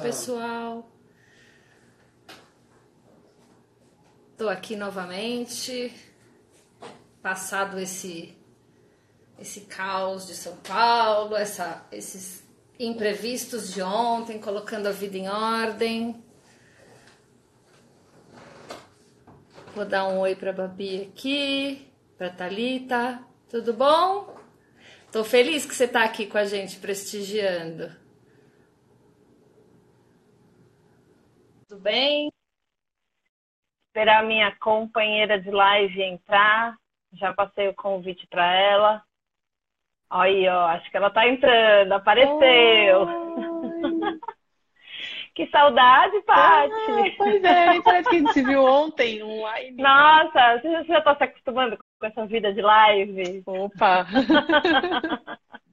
pessoal. Estou aqui novamente, passado esse esse caos de São Paulo, essa, esses imprevistos de ontem, colocando a vida em ordem. Vou dar um oi para Babi aqui, para Talita. Tudo bom? Tô feliz que você está aqui com a gente prestigiando. Tudo bem? Esperar minha companheira de live entrar. Já passei o convite para ela. Aí, ó, acho que ela tá entrando, apareceu. que saudade, Paty. Ah, pois é, parece que a gente se viu ontem online. Nossa, você já tá se acostumando com essa vida de live? Opa!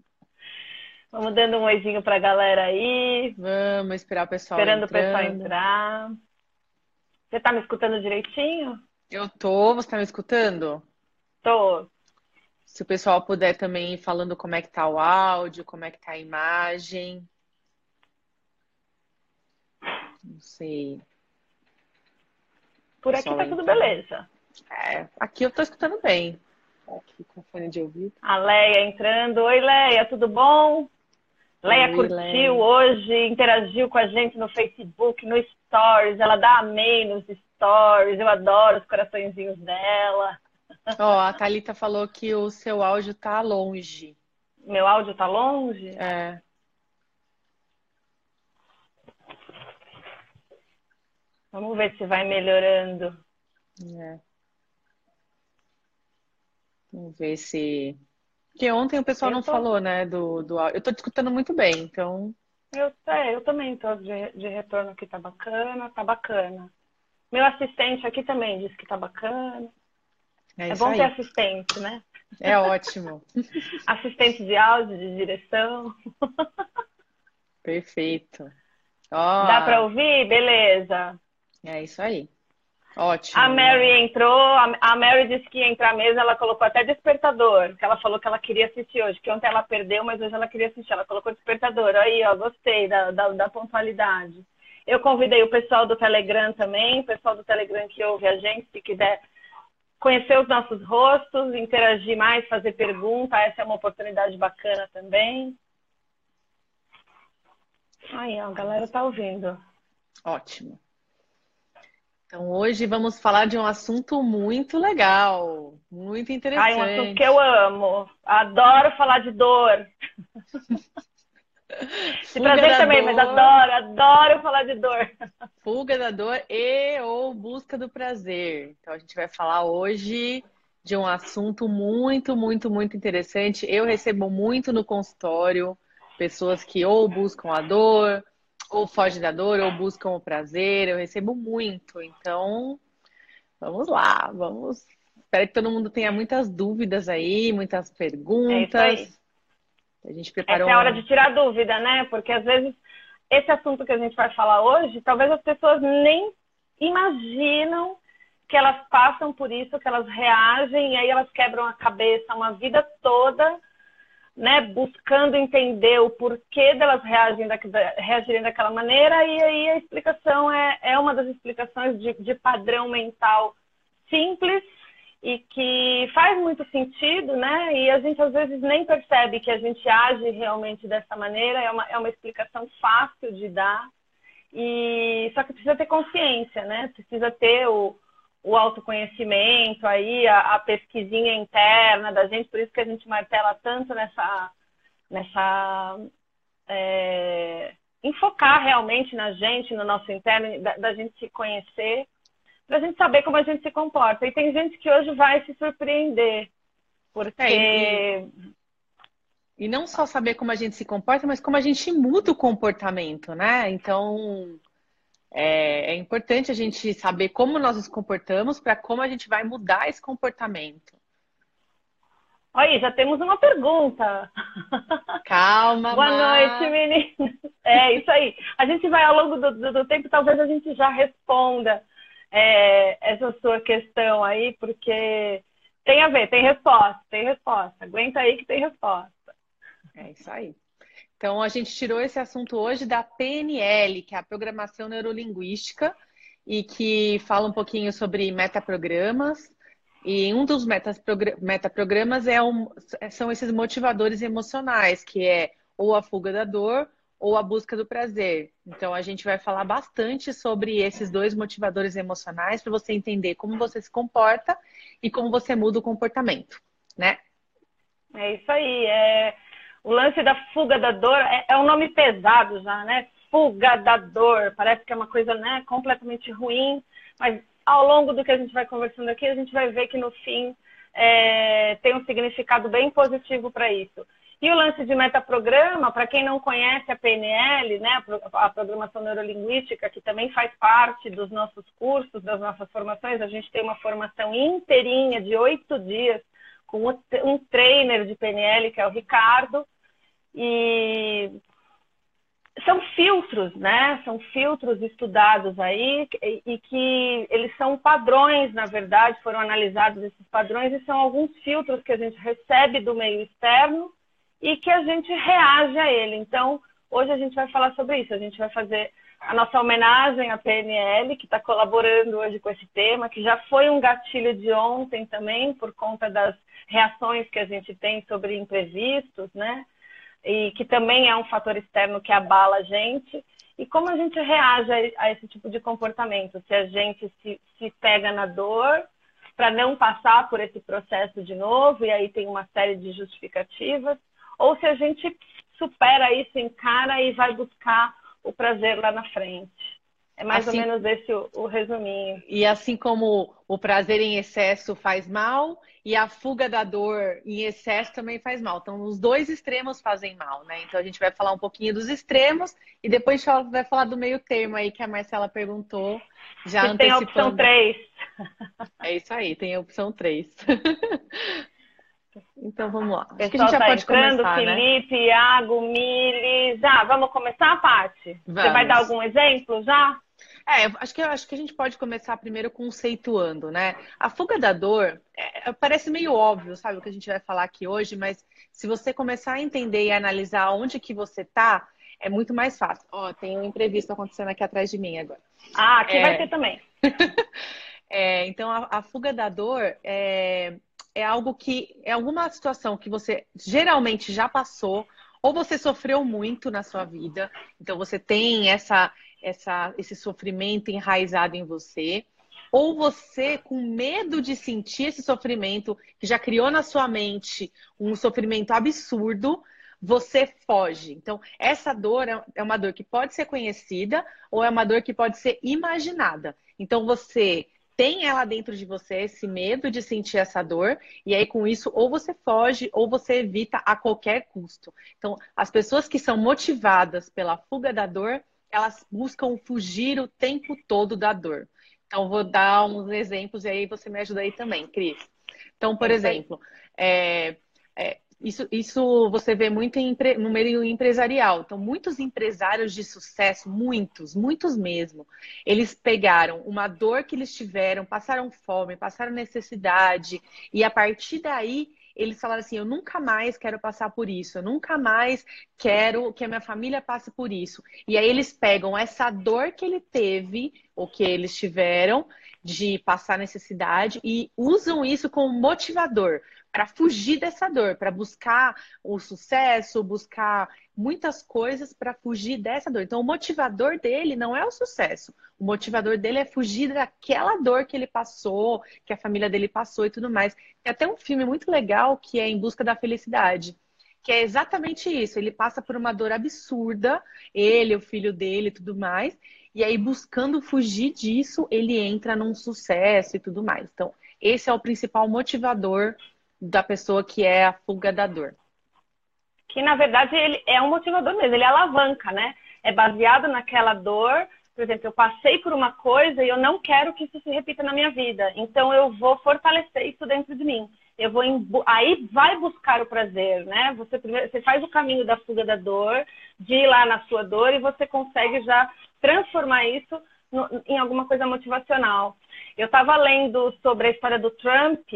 Vamos dando um oizinho pra galera aí. Vamos esperar o pessoal Esperando entrando. o pessoal entrar. Você tá me escutando direitinho? Eu tô, você tá me escutando? Tô. Se o pessoal puder também ir falando como é que tá o áudio, como é que tá a imagem. Não sei. Por aqui tá tudo beleza. É, aqui eu tô escutando bem. Aqui com fone de ouvido. A Leia entrando. Oi, Leia, tudo bom? Leia Oi, curtiu Leia. hoje, interagiu com a gente no Facebook, no Stories. Ela dá amei nos Stories. Eu adoro os coraçõezinhos dela. Ó, a Thalita falou que o seu áudio tá longe. Meu áudio tá longe? É. Vamos ver se vai melhorando. É. Vamos ver se. Porque ontem o pessoal Eu não tô- falou, né, do, do áudio. Eu tô te escutando muito bem, então. Eu, é, eu também tô de, de retorno aqui, tá bacana, tá bacana. Meu assistente aqui também disse que tá bacana. É É bom aí. ter assistente, né? É ótimo. Assistente de áudio, de direção. Perfeito. Ó, Dá pra ouvir? Beleza. é isso aí. Ótimo. A Mary entrou, a Mary disse que ia entrar mesmo, ela colocou até despertador, que ela falou que ela queria assistir hoje, que ontem ela perdeu, mas hoje ela queria assistir, ela colocou despertador. Aí, ó, gostei da, da, da pontualidade. Eu convidei o pessoal do Telegram também, o pessoal do Telegram que ouve a gente, se quiser conhecer os nossos rostos, interagir mais, fazer pergunta, essa é uma oportunidade bacana também. Aí, ó, a galera tá ouvindo. Ótimo. Então, hoje vamos falar de um assunto muito legal, muito interessante. Ai, um assunto que eu amo. Adoro falar de dor. De prazer também, dor, mas adoro, adoro falar de dor. Fuga da dor e ou busca do prazer. Então, a gente vai falar hoje de um assunto muito, muito, muito interessante. Eu recebo muito no consultório pessoas que ou buscam a dor, ou fogem da dor, ou buscam o prazer. Eu recebo muito. Então, vamos lá, vamos. Espero que todo mundo tenha muitas dúvidas aí, muitas perguntas. É A gente Essa preparou. é a hora de tirar dúvida, né? Porque às vezes esse assunto que a gente vai falar hoje, talvez as pessoas nem imaginam que elas passam por isso, que elas reagem e aí elas quebram a cabeça uma vida toda, né? Buscando entender o porquê delas reagem da, reagirem daquela maneira e aí a explicação é, é uma das explicações de, de padrão mental simples e que faz muito sentido, né? E a gente às vezes nem percebe que a gente age realmente dessa maneira, é uma, é uma explicação fácil de dar, e só que precisa ter consciência, né? Precisa ter o, o autoconhecimento aí, a, a pesquisinha interna da gente, por isso que a gente martela tanto nessa, nessa é, enfocar realmente na gente, no nosso interno, da, da gente se conhecer para a gente saber como a gente se comporta. E tem gente que hoje vai se surpreender, porque. É, e- E não só saber como a gente se comporta, mas como a gente muda o comportamento, né? Então, é, é importante a gente saber como nós nos comportamos para como a gente vai mudar esse comportamento. Olha já temos uma pergunta. Calma, Boa noite, meninas. É isso aí. A gente vai ao longo do, do- do tempo, talvez a gente já responda é, essa sua questão aí, porque tem a ver, tem resposta, tem resposta. Aguenta aí que tem resposta. É isso aí. Então, a gente tirou esse assunto hoje da PNL, que é a Programação Neurolinguística, e que fala um pouquinho sobre metaprogramas. E um dos metaprogramas é um, são esses motivadores emocionais, que é ou a fuga da dor ou a busca do prazer. Então, a gente vai falar bastante sobre esses dois motivadores emocionais para você entender como você se comporta e como você muda o comportamento, né? É isso aí. É o lance da fuga da dor é, é um nome pesado já, né? Fuga da dor. Parece que é uma coisa né, completamente ruim, mas ao longo do que a gente vai conversando aqui, a gente vai ver que no fim é, tem um significado bem positivo para isso. E o lance de metaprograma, para quem não conhece a PNL, né, a programação neurolinguística, que também faz parte dos nossos cursos, das nossas formações, a gente tem uma formação inteirinha de oito dias com um trainer de PNL, que é o Ricardo, e são filtros, né? São filtros estudados aí e, que eles são padrões, na verdade, foram analisados esses padrões e são alguns filtros que a gente recebe do meio externo e que a gente reage a ele. Então, hoje a gente vai falar sobre isso. A gente vai fazer a nossa homenagem à PNL, que está colaborando hoje com esse tema, que já foi um gatilho de ontem também, por conta das reações que a gente tem sobre imprevistos, né? E que também é um fator externo que abala a gente. E como a gente reage a, esse tipo de comportamento? Se a gente se, se pega na dor para não passar por esse processo de novo, e aí tem uma série de justificativas, ou se a gente supera isso, encara e vai buscar o prazer lá na frente. É mais assim, ou menos esse o, o, resuminho. E assim como o prazer em excesso faz mal e a fuga da dor em excesso também faz mal. Então, os dois extremos fazem mal, né? Então, a gente vai falar um pouquinho dos extremos e depois a gente vai falar do meio termo aí que a Marcela perguntou. Já Tem a opção 3. É isso aí, tem a opção 3. Então vamos lá. Acho que a gente já tá pode entrando, começar, né? Felipe, né? Iago, Mili. Já, vamos começar, Paty? Você vai dar algum exemplo já? É, acho que, acho que a gente pode começar primeiro conceituando, né? A fuga da dor é, parece meio óbvio, sabe, o que a gente vai falar aqui hoje, mas se você começar a entender e analisar onde que você tá, é muito mais fácil. Ó, tem um imprevisto acontecendo aqui atrás de mim agora. Ah, aqui é... vai ter também. é, então, a, a, fuga da dor é, é algo que é alguma situação que você geralmente já passou ou você sofreu muito na sua vida, então você tem essa essa, esse sofrimento enraizado em você, ou você, com medo de sentir esse sofrimento, que já criou na sua mente um sofrimento absurdo, você foge. Então, essa dor é, é uma dor que pode ser conhecida ou é uma dor que pode ser imaginada. Então, você tem ela dentro de você, esse medo de sentir essa dor, e aí com isso, ou você foge ou você evita a qualquer custo. Então, as pessoas que são motivadas pela fuga da dor, elas buscam fugir o tempo todo da dor. Então, vou dar uns exemplos e aí você me ajuda aí também, Cris. Então, por exemplo, é, é, isso, isso você vê muito em, no meio empresarial. Então, muitos empresários de sucesso, muitos, muitos mesmo, eles pegaram uma dor que eles tiveram, passaram fome, passaram necessidade, e a partir daí eles falaram assim: eu nunca mais quero passar por isso, eu nunca mais quero que a minha família passe por isso. E aí eles pegam essa dor que ele teve, ou que eles tiveram, de passar necessidade, e usam isso como motivador para fugir dessa dor, para buscar o sucesso, buscar muitas coisas para fugir dessa dor. Então, o motivador dele não é o sucesso. O motivador dele é fugir daquela dor que ele passou, que a família dele passou e tudo mais. Tem até um filme muito legal que é Em Busca da Felicidade. Que é exatamente isso. Ele passa por uma dor absurda, ele, o filho dele e tudo mais. E aí, buscando fugir disso, ele entra num sucesso e tudo mais. Então, esse é o principal motivador da pessoa que é a fuga da dor. Que na verdade ele é um motivador mesmo, ele alavanca, né? É baseado naquela dor. Por exemplo, eu passei por uma coisa e eu não quero que isso se repita na minha vida. Então eu vou fortalecer isso dentro de mim. Eu vou aí vai buscar o prazer, né? Você primeiro, você faz o caminho da fuga da dor, de ir lá na sua dor e você consegue já transformar isso no, em alguma coisa motivacional. Eu estava lendo sobre a história do Trump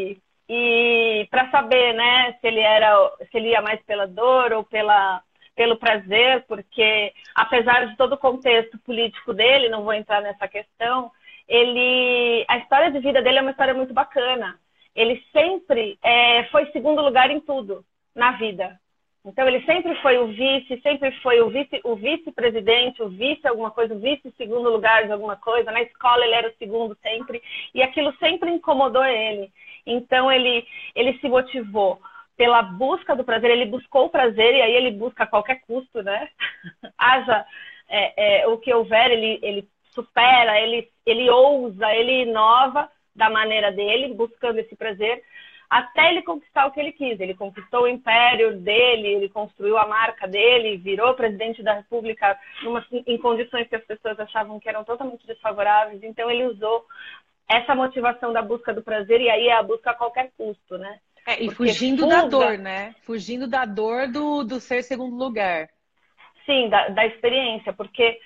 e para saber, né, se ele era, se ele ia mais pela dor ou pela pelo prazer, porque apesar de todo o contexto político dele, não vou entrar nessa questão, ele a história de vida dele é uma história muito bacana. Ele sempre é, foi segundo lugar em tudo na vida. Então ele sempre foi o vice, sempre foi o vice, o vice-presidente, o vice alguma coisa, o vice segundo lugar de alguma coisa. Na escola ele era o segundo sempre e aquilo sempre incomodou ele. Então ele ele se motivou pela busca do prazer, ele buscou o prazer e aí ele busca a qualquer custo, né? Haja é, é, o que houver, ele, ele supera, ele, ele ousa, ele inova da maneira dele, buscando esse prazer, até ele conquistar o que ele quis. Ele conquistou o império dele, ele construiu a marca dele, virou presidente da República numa, em condições que as pessoas achavam que eram totalmente desfavoráveis. Então ele usou essa motivação da busca do prazer e aí é a busca a qualquer custo, né? É, e fugindo fuga... da dor, né? Fugindo da dor do, do ser segundo lugar. Sim, da, da experiência, porque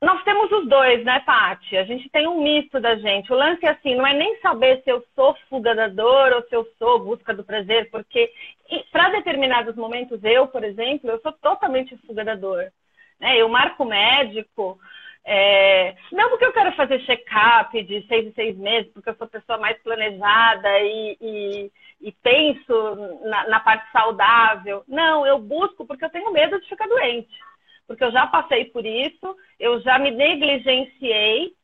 nós temos os dois, né, Paty? A gente tem um misto da gente. O lance é assim, não é nem saber se eu sou fuga da dor ou se eu sou busca do prazer, porque para determinados momentos, eu, por exemplo, eu sou totalmente fuga da dor. Né? Eu marco médico, é... não porque eu quero fazer check-up de seis em seis meses, porque eu sou pessoa mais planejada e, e, e penso na, na parte saudável. Não, eu busco porque eu tenho medo de ficar doente porque eu já passei por isso, eu já me negligenciei,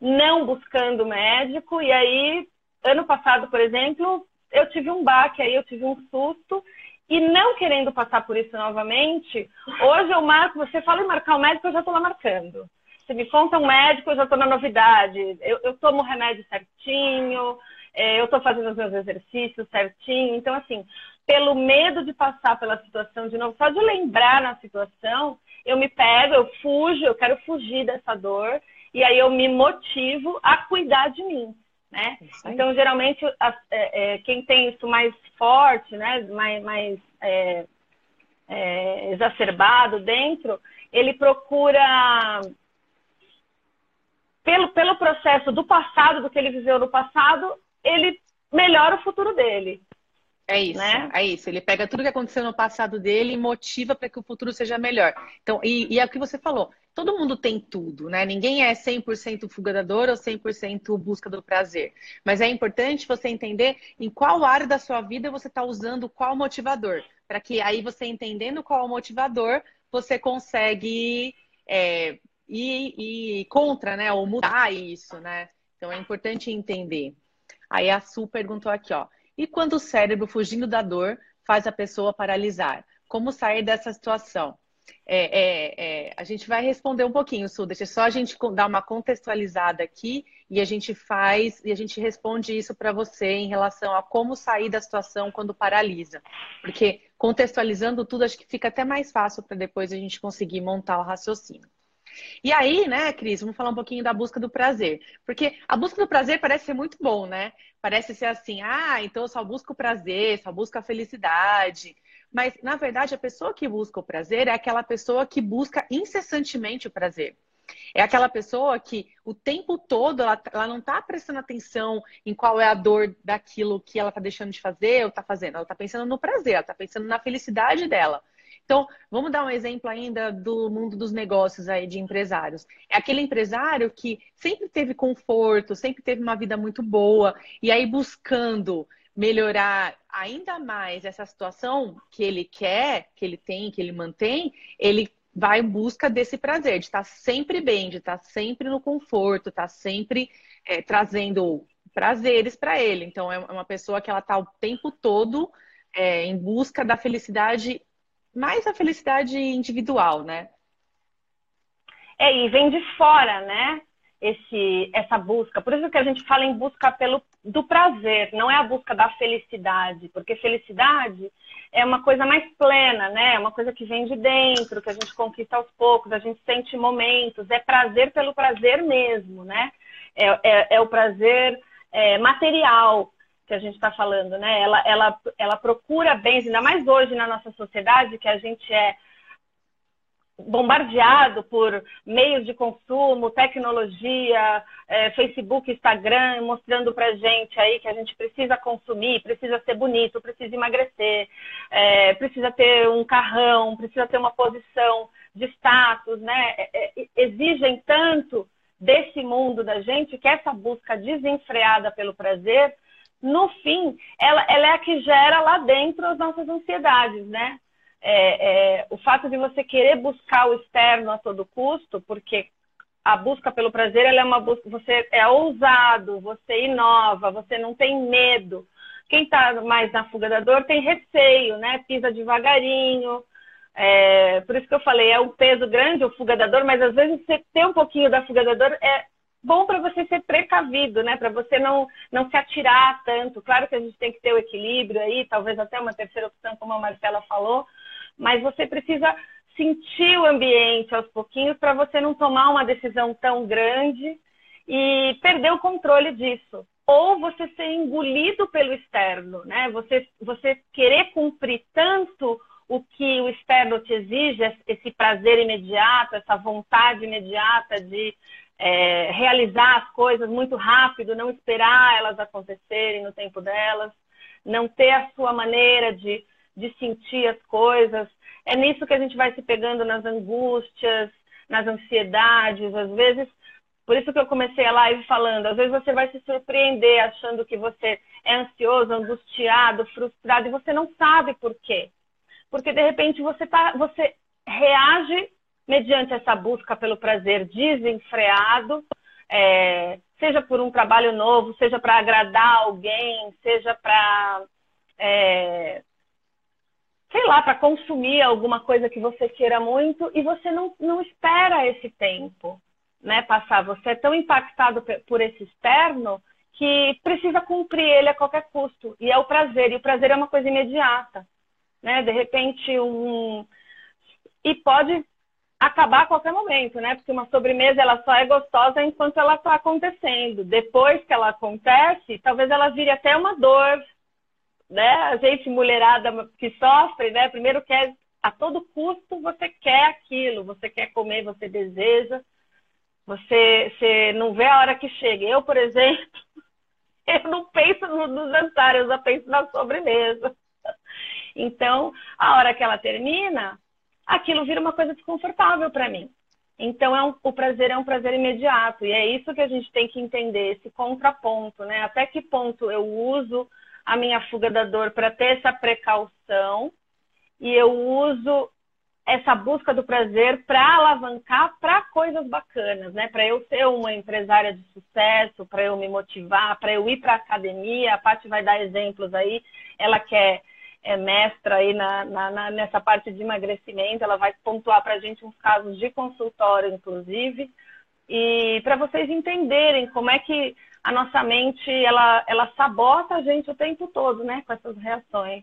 não buscando médico, e aí, ano passado, por exemplo, eu tive um baque, aí eu tive um susto, e não querendo passar por isso novamente, hoje eu marco, você fala em marcar um médico, eu já estou lá marcando. Você me conta um médico, eu já estou na novidade. Eu, eu tomo o remédio certinho, é, eu estou fazendo os meus exercícios certinho. Então, assim, pelo medo de passar pela situação de novo, só de lembrar na situação, eu me pego, eu fujo, eu quero fugir dessa dor, e aí eu me motivo a cuidar de mim. Né? Então, geralmente, a, é, é, quem tem isso mais forte, né, mais, mais é, é, exacerbado dentro, ele procura, pelo, pelo processo do passado, do que ele viveu no passado, ele melhora o futuro dele. É isso, né? é isso. Ele pega tudo que aconteceu no passado dele e motiva para que o futuro seja melhor. Então, e, e, é o que você falou. Todo mundo tem tudo, né? Ninguém é 100% fuga da dor ou 100% busca do prazer. Mas é importante você entender em qual área da sua vida você está usando qual motivador. Para que aí você entendendo qual é o motivador, você consegue é, ir, ir contra, né? Ou mudar isso, né? Então é importante entender. Aí a Su perguntou aqui, ó. E quando o cérebro, fugindo da dor, faz a pessoa paralisar? Como sair dessa situação? É, é, é, a gente vai responder um pouquinho, Su. Deixa só a gente dar uma contextualizada aqui e a gente faz e a gente responde isso para você em relação a como sair da situação quando paralisa. Porque contextualizando tudo, acho que fica até mais fácil para depois a gente conseguir montar o raciocínio. E aí, né, Cris, vamos falar um pouquinho da busca do prazer. Porque a busca do prazer parece ser muito bom, né? Parece ser assim, ah, então eu só busco o prazer, só busco a felicidade. Mas, na verdade, a pessoa que busca o prazer é aquela pessoa que busca incessantemente o prazer. É aquela pessoa que o tempo todo ela, ela não está prestando atenção em qual é a dor daquilo que ela está deixando de fazer ou está fazendo. Ela está pensando no prazer, ela está pensando na felicidade dela. Então, vamos dar um exemplo ainda do mundo dos negócios aí de empresários. É aquele empresário que sempre teve conforto, sempre teve uma vida muito boa, e aí buscando melhorar ainda mais essa situação que ele quer, que ele tem, que ele mantém, ele vai em busca desse prazer, de estar sempre bem, de estar sempre no conforto, estar sempre é, trazendo prazeres para ele. Então, é uma pessoa que ela está o tempo todo é, em busca da felicidade mais a felicidade individual, né? É, e vem de fora, né? Esse, essa busca. Por isso que a gente fala em busca pelo, do prazer, não é a busca da felicidade, porque felicidade é uma coisa mais plena, né? É uma coisa que vem de dentro, que a gente conquista aos poucos, a gente sente momentos, é prazer pelo prazer mesmo, né? É, é, é o prazer é, material, que a gente está falando, né? Ela, ela, ela procura bens, ainda mais hoje na nossa sociedade, que a gente é bombardeado por meios de consumo, tecnologia, é, Facebook, Instagram, mostrando para gente aí que a gente precisa consumir, precisa ser bonito, precisa emagrecer, é, precisa ter um carrão, precisa ter uma posição de status, né? É, é exigem tanto desse mundo da gente que essa busca desenfreada pelo prazer, no fim, ela, ela é a que gera lá dentro as nossas ansiedades, né? é, é, o fato de você querer buscar o externo a todo custo, porque a busca pelo prazer é uma busca, você é ousado, você inova, você não tem medo. Quem está mais na fuga da dor tem receio, né? Pisa devagarinho. É, por isso que eu falei, é um peso grande o fuga da dor, mas às vezes você ter um pouquinho da fuga da dor é bom para você ser precavido, né? Para você não, não se atirar tanto. Claro que a gente tem que ter o equilíbrio aí, talvez até uma terceira opção, como a Marcela falou, mas você precisa sentir o ambiente aos pouquinhos para você não tomar uma decisão tão grande e perder o controle disso. Ou você ser engolido pelo externo, né? Você, você querer cumprir tanto o que o externo te exige, esse prazer imediato, essa vontade imediata de é, realizar as coisas muito rápido, não esperar elas acontecerem no tempo delas, não ter a sua maneira de de sentir as coisas. É nisso que a gente vai se pegando nas angústias, nas ansiedades, às vezes. Por isso que eu comecei a live falando, às vezes você vai se surpreender achando que você é ansioso, angustiado, frustrado, e você não sabe por quê. Porque de repente você, tá, você reage mediante essa busca pelo prazer desenfreado, é, seja por um trabalho novo, seja para agradar alguém, seja para é, sei lá, para consumir alguma coisa que você queira muito e você não, não espera esse tempo né, passar. Você é tão impactado por esse externo que precisa cumprir ele a qualquer custo. E é o prazer, e o prazer é uma coisa imediata. Né? De repente, um. E pode acabar a qualquer momento, né? Porque uma sobremesa ela só é gostosa enquanto ela está acontecendo. Depois que ela acontece, talvez ela vire até uma dor, né? A gente, mulherada que sofre, né? Primeiro quer, a todo custo, você quer aquilo, você quer comer, você deseja, você, você não vê a hora que chega. Eu, por exemplo, eu não penso no, no jantar, eu já penso na sobremesa. Então, a hora que ela termina, aquilo vira uma coisa desconfortável para mim. Então, é um, o prazer é um prazer imediato. E é isso que a gente tem que entender, esse contraponto, né? Até que ponto eu uso a minha fuga da dor para ter essa precaução e eu uso essa busca do prazer para alavancar para coisas bacanas, né? Para eu ser uma empresária de sucesso, para eu me motivar, para eu ir para academia. A Paty vai dar exemplos aí. Ela quer é mestra aí na, na, na, nessa parte de emagrecimento, ela vai pontuar para a gente uns casos de consultório, inclusive, e para vocês entenderem como é que a nossa mente ela, ela sabota a gente o tempo todo, né, com essas reações.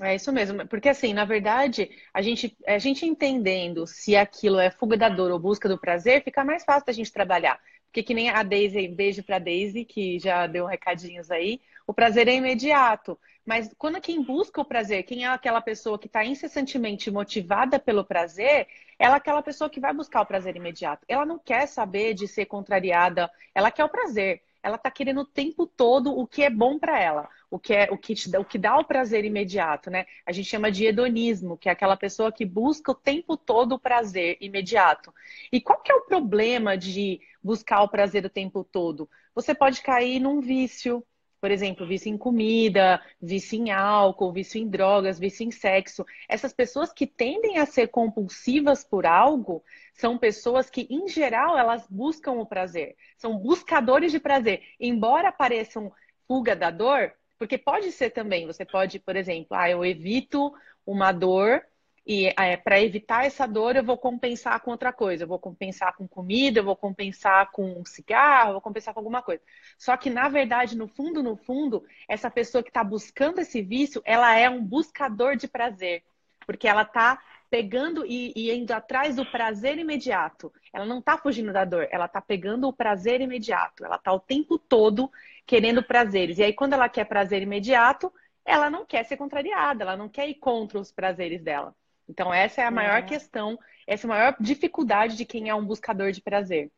É isso mesmo, porque assim, na verdade, a gente, a gente entendendo se aquilo é fuga da dor ou busca do prazer, fica mais fácil da gente trabalhar. Porque que nem a Daisy, beijo pra Daisy, que já deu recadinhos aí, o prazer é imediato. Mas quando quem busca o prazer, quem é aquela pessoa que está incessantemente motivada pelo prazer, ela é aquela pessoa que vai buscar o prazer imediato. Ela não quer saber de ser contrariada, ela quer o prazer ela está querendo o tempo todo o que é bom para ela, o que é o que, te, o que dá o prazer imediato, né? A gente chama de hedonismo, que é aquela pessoa que busca o tempo todo o prazer imediato. E qual que é o problema de buscar o prazer o tempo todo? Você pode cair num vício, por exemplo, vício em comida, vício em álcool, vício em drogas, vício em sexo. Essas pessoas que tendem a ser compulsivas por algo são pessoas que, em geral, elas buscam o prazer. São buscadores de prazer. Embora pareçam fuga da dor, porque pode ser também, você pode, por exemplo, ah, eu evito uma dor e é, para evitar essa dor, eu vou compensar com outra coisa. Eu vou compensar com comida, eu vou compensar com cigarro, eu vou compensar com alguma coisa. Só que, na verdade, no fundo, no fundo, essa pessoa que está buscando esse vício, ela é um buscador de prazer. Porque ela está pegando e, e, indo atrás do prazer imediato. Ela não está fugindo da dor, ela está pegando o prazer imediato. Ela está o tempo todo querendo prazeres. E aí, quando ela quer prazer imediato, ela não quer ser contrariada, ela não quer ir contra os prazeres dela. Então, essa é a maior é. questão, essa é a maior dificuldade de quem é um buscador de prazer.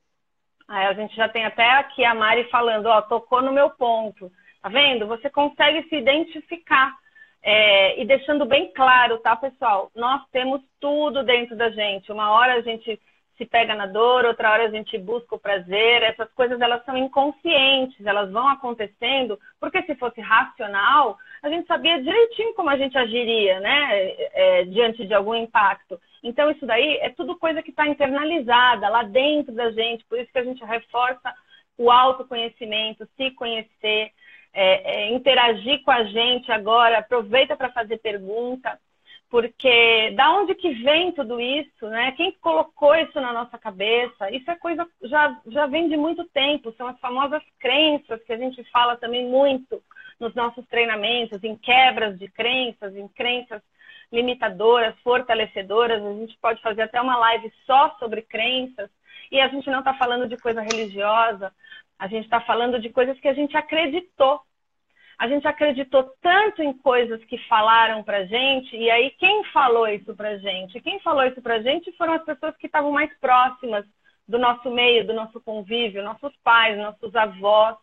Aí a gente já tem até aqui a Mari falando, ó, tocou no meu ponto. Tá vendo? Você consegue se identificar. É, e deixando bem claro, tá, pessoal? Nós temos tudo dentro da gente. Uma hora a gente se pega na dor, outra hora a gente busca o prazer. Essas coisas elas são inconscientes, elas vão acontecendo, porque se fosse racional, a gente sabia direitinho como a gente agiria, né, é, diante de algum impacto. Então isso daí é tudo coisa que está internalizada lá dentro da gente, por isso que a gente reforça o autoconhecimento, se conhecer, é, é, interagir com a gente agora, aproveita para fazer pergunta porque da onde que vem tudo isso, né? Quem colocou isso na nossa cabeça? Isso é coisa já já vem de muito tempo, são as famosas crenças que a gente fala também muito nos nossos treinamentos, em quebras de crenças, em crenças limitadoras, fortalecedoras. A gente pode fazer até uma live só sobre crenças. E a gente não está falando de coisa religiosa, a gente está falando de coisas que a gente acreditou a gente acreditou tanto em coisas que falaram pra gente, e aí quem falou isso pra gente? Quem falou isso pra gente foram as pessoas que estavam mais próximas do nosso meio, do nosso convívio, nossos pais, nossos avós,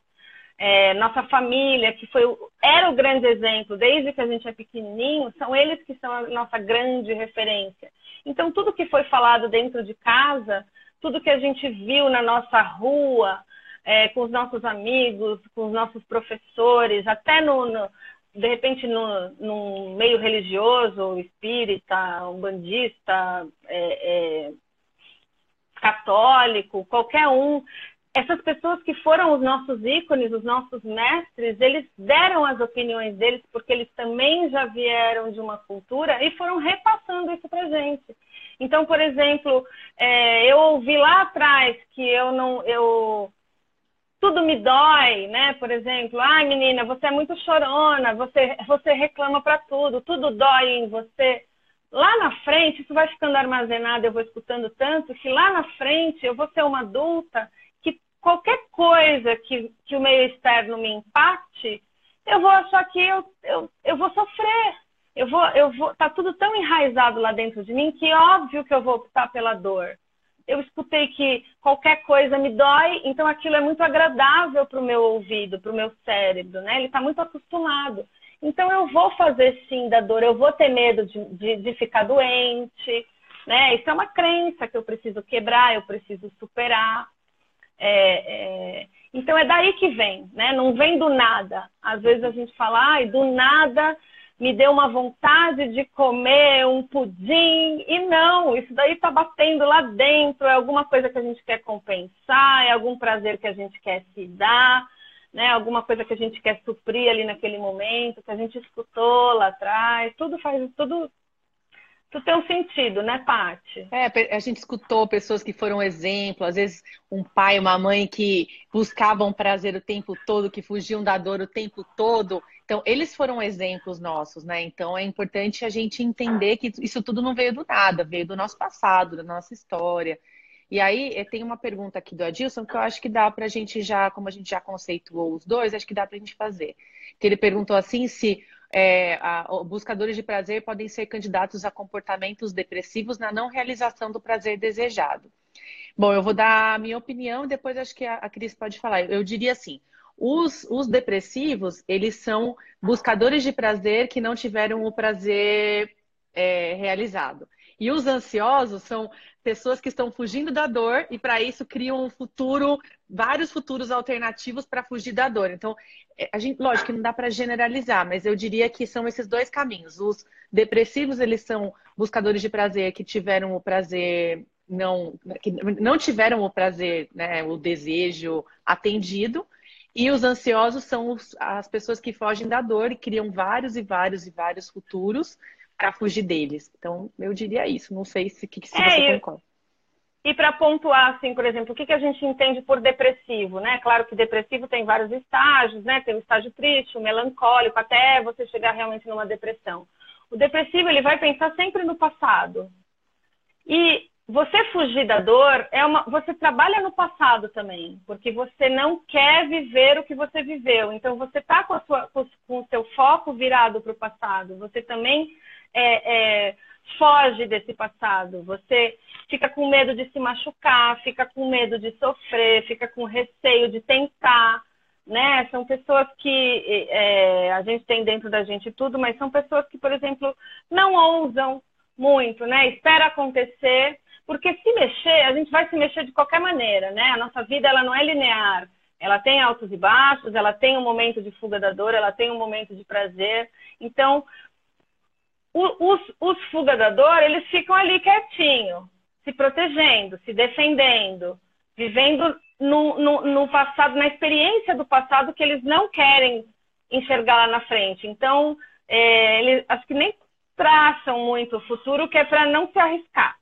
é, nossa família, que foi, era o grande exemplo, desde que a gente é pequenininho, são eles que são a nossa grande referência. Então, tudo que foi falado dentro de casa, tudo que a gente viu na nossa rua, é, com os nossos amigos, com os nossos professores, até no, no de repente no, meio religioso, espírita, umbandista, é, é, católico, qualquer um, essas pessoas que foram os nossos ícones, os nossos mestres, eles deram as opiniões deles porque eles também já vieram de uma cultura e foram repassando isso para gente. Então, por exemplo, é, eu ouvi lá atrás que eu não, eu tudo me dói, né? Por exemplo, ai menina, você é muito chorona, você, você reclama para tudo, tudo dói em você. Lá na frente, isso vai ficando armazenado, eu vou escutando tanto, que lá na frente eu vou ser uma adulta qualquer coisa que, que o meio externo me impacte, eu vou achar que eu, eu, eu vou sofrer. Eu vou, eu vou, tá tudo tão enraizado lá dentro de mim que óbvio que eu vou optar pela dor eu escutei que qualquer coisa me dói, então aquilo é muito agradável para o meu ouvido, para o meu cérebro, né? Ele está muito acostumado. Então eu vou fazer sim da dor, eu vou ter medo de, de, de, ficar doente, né? Isso é uma crença que eu preciso quebrar, eu preciso superar. É, é... Então é daí que vem, né? Não vem do nada. Às vezes a gente fala, ai, do nada me deu uma vontade de comer um pudim. E não, isso daí está batendo lá dentro, é alguma coisa que a gente quer compensar, é algum prazer que a gente quer se dar, né? alguma coisa que a gente quer suprir ali naquele momento, que a gente escutou lá atrás. Tudo faz, tudo, tudo tem um sentido, né, Paty? É, a gente escutou pessoas que foram exemplo, às vezes um pai, uma mãe que buscavam prazer o tempo todo, que fugiam da dor o tempo todo então, eles foram exemplos nossos, né? Então, é importante a gente entender que isso tudo não veio do nada, veio do nosso passado, da nossa história. E aí, eh, tem uma pergunta aqui do Adilson que eu acho que dá para a gente já, como a gente já conceituou os dois, acho que dá para a gente fazer. Que ele perguntou assim se é, a, buscadores de prazer podem ser candidatos a comportamentos depressivos na não realização do prazer desejado. Bom, eu vou dar a minha opinião depois acho que a, a Cris pode falar. Eu diria assim: os, os depressivos, eles são buscadores de prazer que não tiveram o prazer é, realizado. E os ansiosos são pessoas que estão fugindo da dor e para isso criam um futuro, vários futuros alternativos para fugir da dor. Então, é, a gente, lógico que não dá para generalizar, mas eu diria que são esses dois caminhos. Os depressivos, eles são buscadores de prazer que tiveram o prazer não que não tiveram o prazer, né, o desejo atendido e os ansiosos são os, as pessoas que fogem da dor e criam vários e vários e vários futuros para fugir deles. Então, eu diria isso. Não sei se, que, se é, você concorda. E para pontuar, assim, por exemplo, o que, que a gente entende por depressivo, né? Claro que depressivo tem vários estágios, né? Tem o estágio triste, o melancólico, até você chegar realmente numa depressão. O depressivo, ele vai pensar sempre no passado. E você fugir da dor é uma. Você trabalha no passado também, porque você não quer viver o que você viveu. Então você está com, com, com, o seu foco virado para o passado. Você também é, é, foge desse passado. Você fica com medo de se machucar, fica com medo de sofrer, fica com receio de tentar, né? São pessoas que é, a gente tem dentro da gente tudo, mas são pessoas que, por exemplo, não ousam muito, né? Espera acontecer, porque se mexer, a gente vai se mexer de qualquer maneira, né? A nossa vida ela não é linear. Ela tem altos e baixos, ela tem um momento de fuga da dor, ela tem um momento de prazer. Então, os, os fuga da dor, eles ficam ali quietinho, se protegendo, se defendendo, vivendo no, no, no, passado, na experiência do passado que eles não querem enxergar lá na frente. Então, é, eles acho que nem traçam muito o futuro, que é para não se arriscar.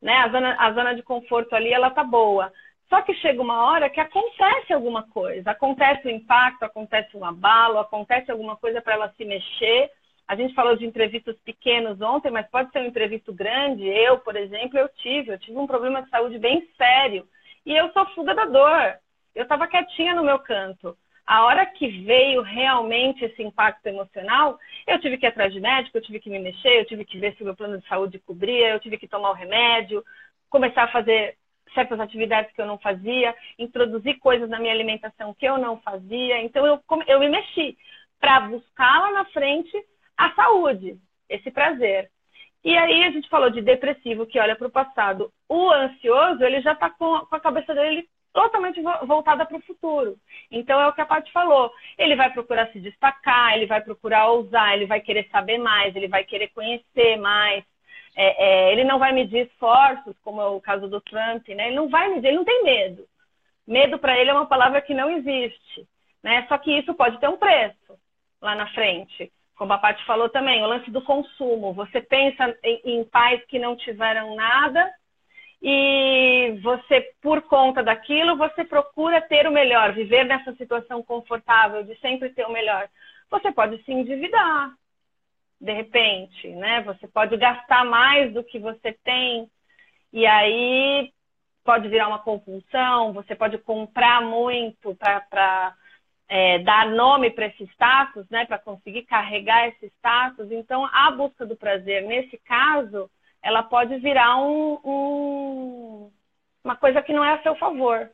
Né? A, zona, a zona de conforto ali, ela tá boa. Só que chega uma hora que acontece alguma coisa, acontece o um impacto, acontece um abalo, acontece alguma coisa para ela se mexer. A gente falou de entrevistas pequenos ontem, mas pode ser um entrevisto grande. Eu, por exemplo, eu tive, eu tive um problema de saúde bem sério e eu sou fuga da dor. Eu estava quietinha no meu canto. A hora que veio realmente esse impacto emocional, eu tive que ir atrás de médico, eu tive que me mexer, eu tive que ver se o meu plano de saúde cobria, eu tive que tomar o remédio, começar a fazer certas atividades que eu não fazia, introduzir coisas na minha alimentação que eu não fazia. Então, eu, eu me mexi para buscar lá na frente a saúde, esse prazer. E aí a gente falou de depressivo que olha para o passado. O ansioso, ele já está com, a cabeça dele totalmente voltada para o futuro. Então é o que a Paty falou. Ele vai procurar se destacar, ele vai procurar ousar, ele vai querer saber mais, ele vai querer conhecer mais. É, é, ele não vai medir esforços, como é o caso do Trump, né? Ele não vai medir, ele não tem medo. Medo para ele é uma palavra que não existe, né? Só que isso pode ter um preço lá na frente. Como a Paty falou também, o lance do consumo. Você pensa em, em pais que não tiveram nada e você, por conta daquilo, você procura ter o melhor, viver nessa situação confortável de sempre ter o melhor. Você pode se endividar, de repente, né? Você pode gastar mais do que você tem e aí pode virar uma compulsão, você pode comprar muito para é, dar nome para esse status, né? Para conseguir carregar esse status. Então, a busca do prazer, nesse caso, ela pode virar um, um, uma coisa que não é a seu favor.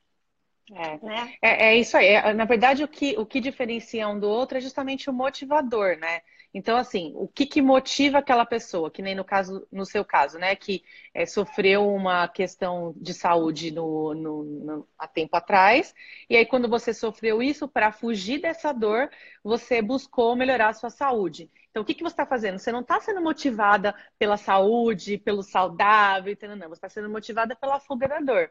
É. Né? É, é isso aí. É, na verdade, o que, o que diferencia um do outro é justamente o motivador, né? Então, assim, o que, que motiva aquela pessoa, que nem no caso, no seu caso, né, que é, sofreu uma questão de saúde no, no, no, há tempo atrás, e aí quando você sofreu isso, para fugir dessa dor, você buscou melhorar a sua saúde. Então, o que, que você está fazendo? Você não está sendo motivada pela saúde, pelo saudável, não, você está sendo motivada pela fuga da dor.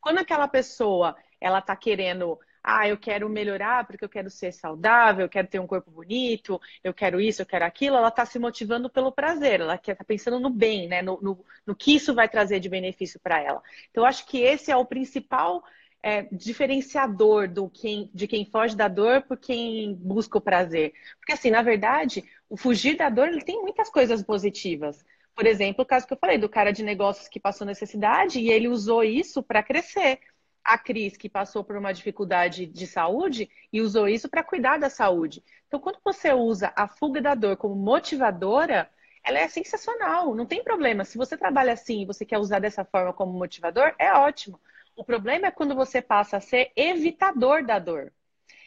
Quando aquela pessoa ela está querendo ah, eu quero melhorar porque eu quero ser saudável, eu quero ter um corpo bonito, eu quero isso, eu quero aquilo, ela está se motivando pelo prazer, ela está pensando no bem, né? No, no, no, que isso vai trazer de benefício para ela. Então, acho que esse é o principal é, diferenciador do quem, de quem foge da dor por quem busca o prazer. Porque, assim, na verdade, o fugir da dor ele tem muitas coisas positivas. Por exemplo, o caso que eu falei do cara de negócios que passou necessidade e ele usou isso para crescer a Cris, que passou por uma dificuldade de saúde e usou isso para cuidar da saúde. Então, quando você usa a fuga da dor como motivadora, ela é sensacional, não tem problema. Se você trabalha assim e você quer usar dessa forma como motivador, é ótimo. O problema é quando você passa a ser evitador da dor.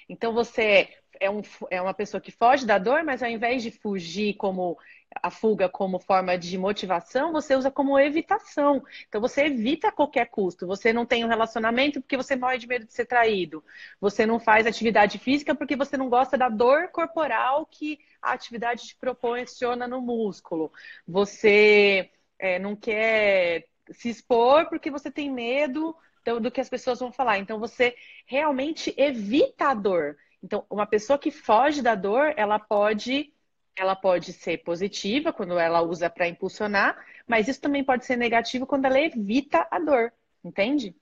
Então, você é, um, é uma pessoa que foge da dor, mas ao invés de fugir como a fuga como forma de motivação, você usa como evitação. Então você evita a qualquer custo. Você não tem um relacionamento porque você morre de medo de ser traído. Você não faz atividade física porque você não gosta da dor corporal que a atividade te proporciona no músculo. Você é, não quer se expor porque você tem medo do que as pessoas vão falar. Então você realmente evita a dor. Então, uma pessoa que foge da dor, ela pode ela pode ser positiva quando ela usa para impulsionar, mas isso também pode ser negativo quando ela evita a dor, entende?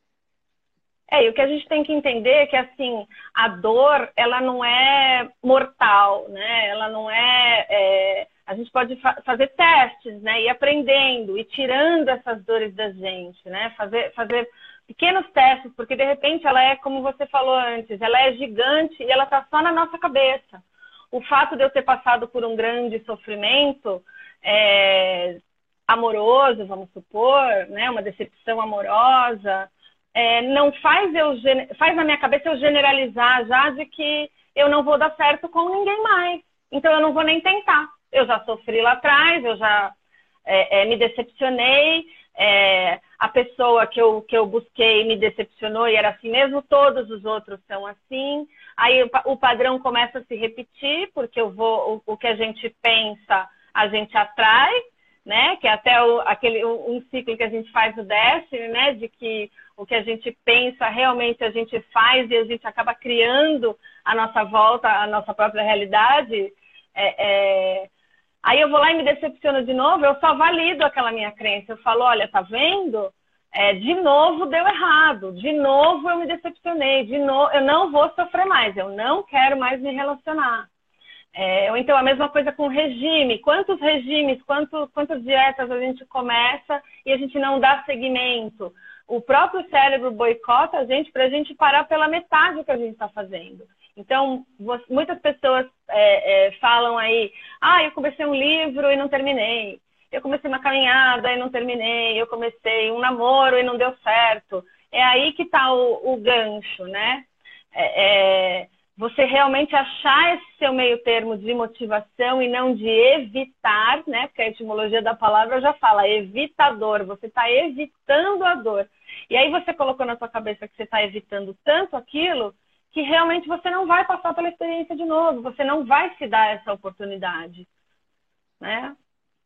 É, e o que a gente tem que entender é que assim, a dor, ela não é mortal, né? Ela não é, é a gente pode fa fazer testes, né? Ir aprendendo e tirando essas dores da gente, né? Fazer, fazer pequenos testes, porque de repente ela é, como você falou antes, ela é gigante e ela está só na nossa cabeça o fato de eu ter passado por um grande sofrimento é, amoroso, vamos supor, né, uma decepção amorosa, é, não faz eu faz na minha cabeça eu generalizar já de que eu não vou dar certo com ninguém mais. Então eu não vou nem tentar. Eu já sofri lá atrás, eu já é, é, me decepcionei, é, a pessoa que eu, que eu busquei me decepcionou e era assim mesmo, todos os outros são assim. Aí o, o padrão começa a se repetir, porque eu vou, o, o, que a gente pensa, a gente atrai, né? Que é até o, aquele, um ciclo que a gente faz no Destiny, né? De que o que a gente pensa realmente a gente faz e a gente acaba criando a nossa volta, a nossa própria realidade. É, é, Aí eu vou lá e me decepciono de novo, eu só valido aquela minha crença. Eu falo, olha, tá vendo? É, de novo deu errado, de novo eu me decepcionei, de novo eu não vou sofrer mais, eu não quero mais me relacionar. É, ou então a mesma coisa com regime. Quantos regimes, quanto, quantas dietas a gente começa e a gente não dá seguimento? O próprio cérebro boicota a gente para a gente parar pela metade do que a gente está fazendo. Então, muitas pessoas é, é, falam aí, ah, eu comecei um livro e não terminei. Eu comecei uma caminhada e não terminei. Eu comecei um namoro e não deu certo. É aí que está o, o, gancho, né? É, é, você realmente achar esse seu meio termo de motivação e não de evitar, né? Porque a etimologia da palavra já fala evitador. Você está evitando a dor. E aí você colocou na sua cabeça que você está evitando tanto aquilo que realmente você não vai passar pela experiência de novo, você não vai se dar essa oportunidade, né?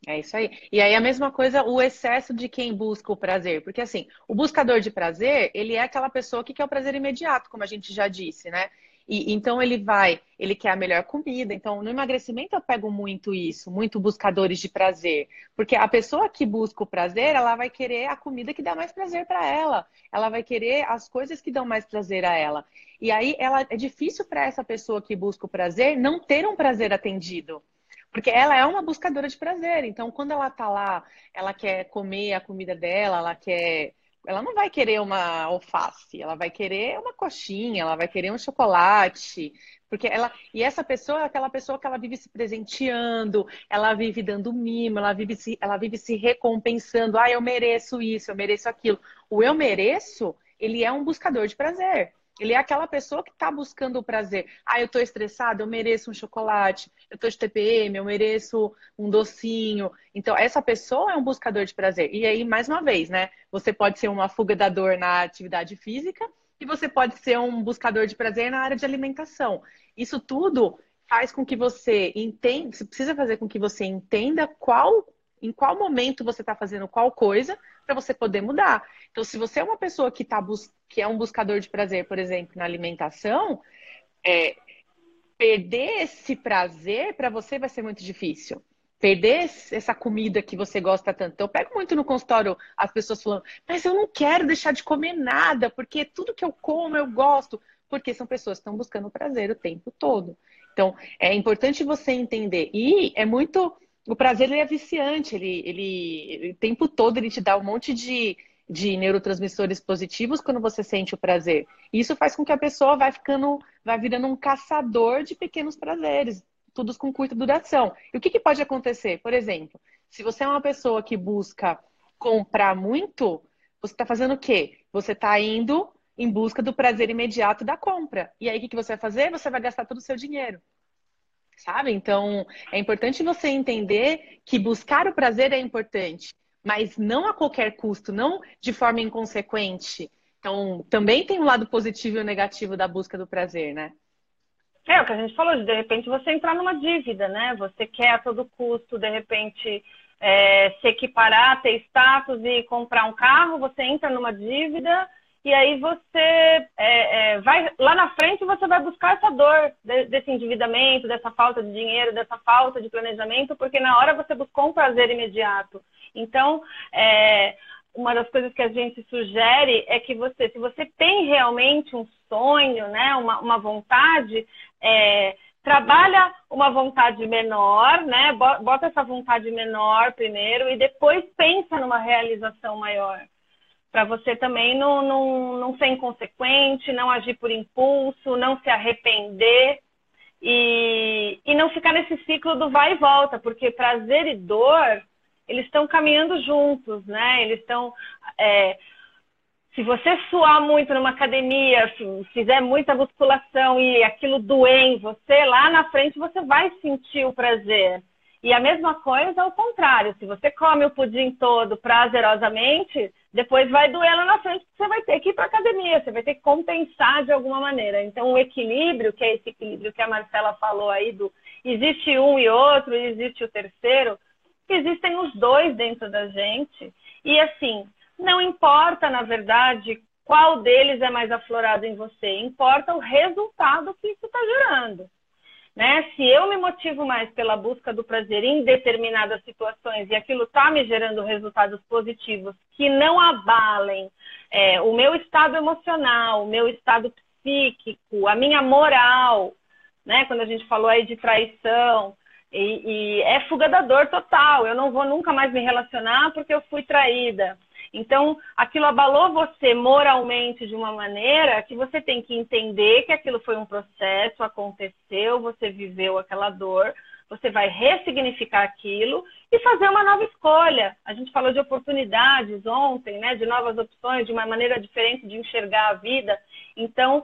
É isso aí. E aí a mesma coisa, o excesso de quem busca o prazer, porque assim, o buscador de prazer, ele é aquela pessoa que quer o prazer imediato, como a gente já disse, né? E, então ele vai, ele quer a melhor comida. Então, no emagrecimento eu pego muito isso, muito buscadores de prazer. Porque a pessoa que busca o prazer, ela vai querer a comida que dá mais prazer para ela. Ela vai querer as coisas que dão mais prazer a ela. E aí ela é difícil para essa pessoa que busca o prazer não ter um prazer atendido. Porque ela é uma buscadora de prazer. Então, quando ela tá lá, ela quer comer a comida dela, ela quer ela não vai querer uma alface, ela vai querer uma coxinha, ela vai querer um chocolate, porque ela e essa pessoa é aquela pessoa que ela vive se presenteando, ela vive dando mimo, ela vive se, ela vive se recompensando. Ah, eu mereço isso, eu mereço aquilo. O eu mereço, ele é um buscador de prazer. Ele é aquela pessoa que está buscando o prazer. Ah, eu estou estressado, eu mereço um chocolate. Eu estou de TPM, eu mereço um docinho. Então, essa pessoa é um buscador de prazer. E aí, mais uma vez, né? Você pode ser uma fuga da dor na atividade física e você pode ser um buscador de prazer na área de alimentação. Isso tudo faz com que você entenda, precisa fazer com que você entenda qual, em qual momento você está fazendo qual coisa para você poder mudar. Então, se você é uma pessoa que, tá que é um buscador de prazer, por exemplo, na alimentação, é, perder esse prazer para você vai ser muito difícil. Perder essa comida que você gosta tanto. Então, eu pego muito no consultório as pessoas falando, mas eu não quero deixar de comer nada, porque tudo que eu como eu gosto. Porque são pessoas que estão buscando prazer o tempo todo. Então, é importante você entender. E é muito o prazer ele é viciante, ele, ele, o tempo todo ele te dá um monte de, de neurotransmissores positivos quando você sente o prazer. Isso faz com que a pessoa vai ficando, vai virando um caçador de pequenos prazeres, todos com curta duração. E o que, que pode acontecer? Por exemplo, se você é uma pessoa que busca comprar muito, você está fazendo o quê? Você está indo em busca do prazer imediato da compra. E aí o que, que você vai fazer? Você vai gastar todo o seu dinheiro sabe? Então, é importante você entender que buscar o prazer é importante, mas não a qualquer custo, não de forma inconsequente. Então, também tem um lado positivo e negativo da busca do prazer, né? É, o que a gente falou, de, de repente você entrar numa dívida, né? Você quer a todo custo, de repente, é, se equiparar, ter status e comprar um carro, você entra numa dívida e aí você é, é, vai lá na frente você vai buscar essa dor de, desse endividamento, dessa falta de dinheiro, dessa falta de planejamento, porque na hora você buscou um prazer imediato. Então, é, uma das coisas que a gente sugere é que você, se você tem realmente um sonho, né, uma, uma vontade, é, trabalha uma vontade menor, né, bota essa vontade menor primeiro e depois pensa numa realização maior para você também não, não, não ser inconsequente, não agir por impulso, não se arrepender e, e não ficar nesse ciclo do vai e volta, porque prazer e dor, eles estão caminhando juntos, né? Eles estão. É, se você suar muito numa academia, fizer muita musculação e aquilo doer em você, lá na frente você vai sentir o prazer. E a mesma coisa ao contrário. Se você come o pudim todo prazerosamente, depois vai doer lá na frente, você vai ter que ir para academia, você vai ter que compensar de alguma maneira. Então, o equilíbrio, que é esse equilíbrio que a Marcela falou aí, do existe um e outro, existe o terceiro, existem os dois dentro da gente. E assim, não importa, na verdade, qual deles é mais aflorado em você, importa o resultado que isso está gerando. Né? Se eu me motivo mais pela busca do prazer em determinadas situações e aquilo está me gerando resultados positivos que não abalem é, o meu estado emocional, o meu estado psíquico, a minha moral, né? Quando a gente falou aí de traição, e, e é fuga da dor total. Eu não vou nunca mais me relacionar porque eu fui traída. Então, aquilo abalou você moralmente de uma maneira que você tem que entender que aquilo foi um processo, aconteceu, você viveu aquela dor, você vai ressignificar aquilo e fazer uma nova escolha. A gente falou de oportunidades ontem, né, de novas opções, de uma maneira diferente de enxergar a vida. Então,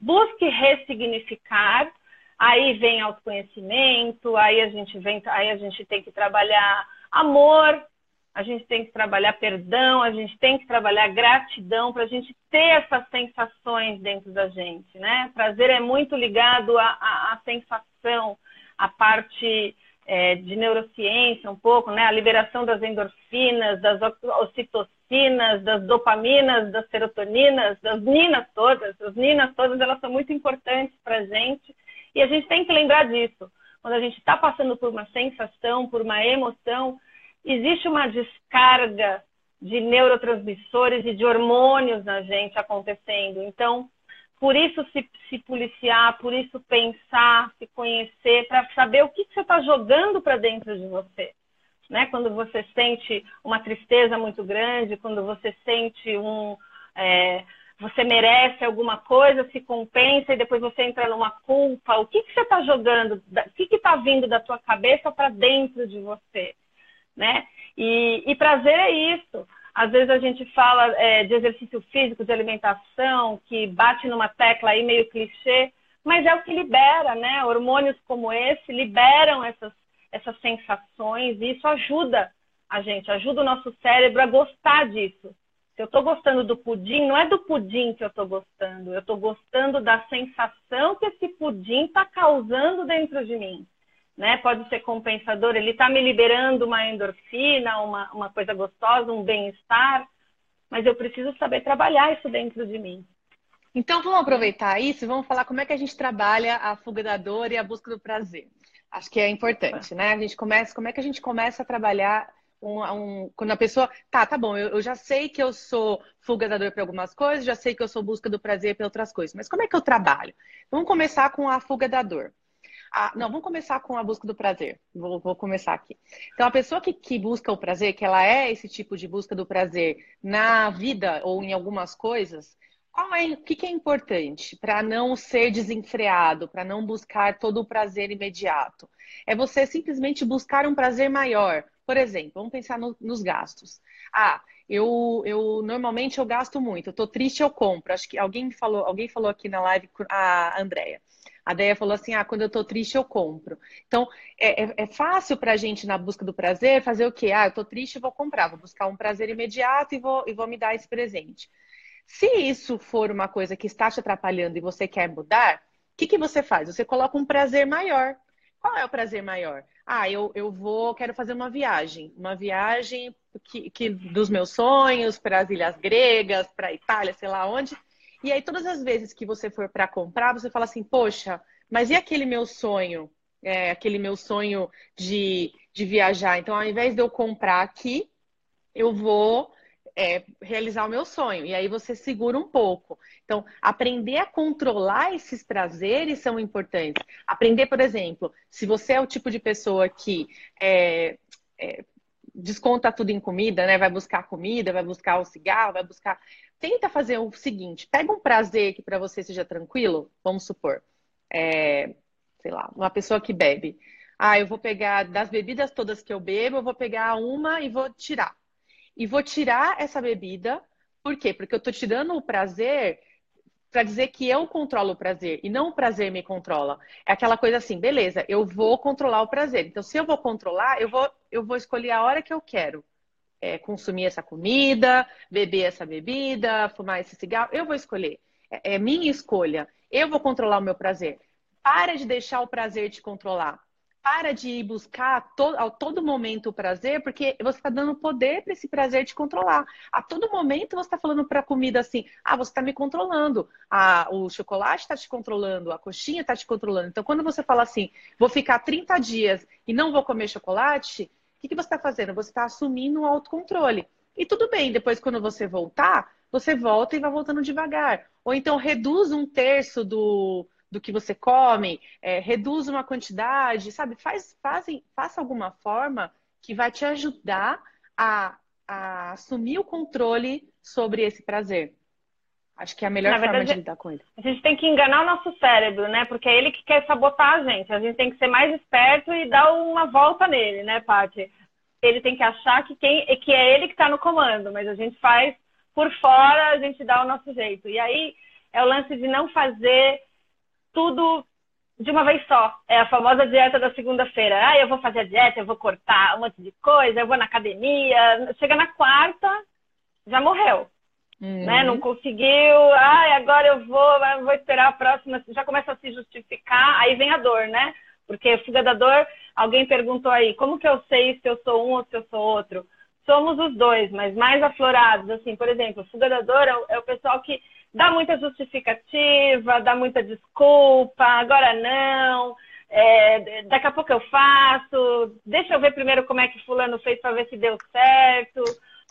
busque ressignificar. Aí vem autoconhecimento, aí a gente vem, aí a gente tem que trabalhar amor, a gente tem que trabalhar perdão, a gente tem que trabalhar gratidão para a gente ter essas sensações dentro da gente, né? Prazer é muito ligado à, sensação, à parte é, de neurociência um pouco, né? A liberação das endorfinas, das ocitocinas, das dopaminas, das serotoninas, das ninas todas. As ninas todas, elas são muito importantes para a gente e a gente tem que lembrar disso. Quando a gente está passando por uma sensação, por uma emoção, existe uma descarga de neurotransmissores e de hormônios na gente acontecendo. Então, por isso se, se policiar, por isso pensar, se conhecer, para saber o que, que você está jogando para dentro de você. Né? Quando você sente uma tristeza muito grande, quando você sente um. É, você merece alguma coisa, se compensa e depois você entra numa culpa. O que, que você está jogando? O que está vindo da tua cabeça para dentro de você? Né? E, e prazer é isso. Às vezes a gente fala é, de exercício físico, de alimentação, que bate numa tecla aí meio clichê, mas é o que libera, né? Hormônios como esse liberam essas, essas sensações e isso ajuda a gente, ajuda o nosso cérebro a gostar disso. Se eu estou gostando do pudim, não é do pudim que eu estou gostando, eu estou gostando da sensação que esse pudim está causando dentro de mim né? Pode ser compensador, ele está me liberando uma endorfina, uma, uma coisa gostosa, um bem-estar, mas eu preciso saber trabalhar isso dentro de mim. Então vamos aproveitar isso vamos falar como é que a gente trabalha a fuga da dor e a busca do prazer. Acho que é importante, né? A gente começa, como é que a gente começa a trabalhar um, um, quando a pessoa, tá, tá bom, eu, eu, já sei que eu sou fuga da dor para algumas coisas, já sei que eu sou busca do prazer para outras coisas, mas como é que eu trabalho? Vamos começar com a fuga da dor. A, não, vamos começar com a busca do prazer. Vou, vou começar aqui. Então, a pessoa que, que, busca o prazer, que ela é esse tipo de busca do prazer na vida ou em algumas coisas, qual é, o que, que é importante para não ser desenfreado, para não buscar todo o prazer imediato? É você simplesmente buscar um prazer maior. Por exemplo, vamos pensar no, nos gastos. Ah, eu, eu normalmente eu gasto muito. Eu tô triste, eu compro. Acho que alguém falou, alguém falou aqui na live, a Andrea. A Deia falou assim: ah, quando eu tô triste, eu compro. Então, é, é, é fácil pra gente, na busca do prazer, fazer o quê? Ah, eu tô triste, vou comprar, vou buscar um prazer imediato e vou, e vou me dar esse presente. Se isso for uma coisa que está te atrapalhando e você quer mudar, o que, que você faz? Você coloca um prazer maior. Qual é o prazer maior? Ah, eu, eu vou, quero fazer uma viagem. Uma viagem que, que dos meus sonhos para as ilhas gregas, para a Itália, sei lá onde. E aí, todas as vezes que você for para comprar, você fala assim: Poxa, mas e aquele meu sonho? É, aquele meu sonho de, de viajar. Então, ao invés de eu comprar aqui, eu vou é, realizar o meu sonho. E aí você segura um pouco. Então, aprender a controlar esses prazeres são importantes. Aprender, por exemplo, se você é o tipo de pessoa que é, é, desconta tudo em comida, né? Vai buscar comida, vai buscar o cigarro, vai buscar tenta fazer o seguinte: pega um prazer que para você seja tranquilo, vamos supor, é, sei lá, uma pessoa que bebe. Ah, eu vou pegar das bebidas todas que eu bebo, eu vou pegar uma e vou tirar. E vou tirar essa bebida, por quê? Porque eu tô tirando o prazer para dizer que eu controlo o prazer e não o prazer me controla. É aquela coisa assim, beleza, eu vou controlar o prazer. Então, se eu vou controlar, eu vou, eu vou escolher a hora que eu quero. É, consumir essa comida, beber essa bebida, fumar esse cigarro, eu vou escolher. É, é minha escolha. Eu vou controlar o meu prazer. Para de deixar o prazer te controlar para de ir buscar a, to, a todo momento o prazer, porque você está dando poder para esse prazer te controlar. A todo momento você está falando para a comida assim: ah, você está me controlando, ah, o chocolate está te controlando, a coxinha está te controlando. Então, quando você fala assim, vou ficar 30 dias e não vou comer chocolate, que, que você está fazendo? Você está assumindo um autocontrole. E tudo bem, depois, quando você voltar, você volta e vai voltando devagar. Ou então reduz um terço do do que você come, é, reduz uma quantidade, sabe? Faz, fazem, faça alguma forma que vai te ajudar a, a assumir o controle sobre esse prazer. Acho que é a melhor verdade, forma de lidar com ele. A gente tem que enganar o nosso cérebro, né? Porque é ele que quer sabotar a gente. A gente tem que ser mais esperto e dar uma volta nele, né, Paty? Ele tem que achar que, quem, que é ele que está no comando, mas a gente faz por fora, a gente dá o nosso jeito. E aí é o lance de não fazer tudo de uma vez só. É a famosa dieta da segunda-feira. Ah, eu vou fazer a dieta, eu vou cortar um monte de coisa, eu vou na academia. Chega na quarta, já morreu. Uhum. Né? Não conseguiu. Ah, agora eu vou, vou esperar a próxima. Já começa a se justificar, aí vem a dor, né? Porque fuga da dor, alguém perguntou aí, como que eu sei se eu sou um ou se eu sou outro? Somos os dois, mas mais aflorados. Assim, por exemplo, fuga da dor é o, é o pessoal que dá muita justificativa, dá muita desculpa, agora não, é, daqui a pouco eu faço, deixa eu ver primeiro como é que fulano fez para ver se deu certo,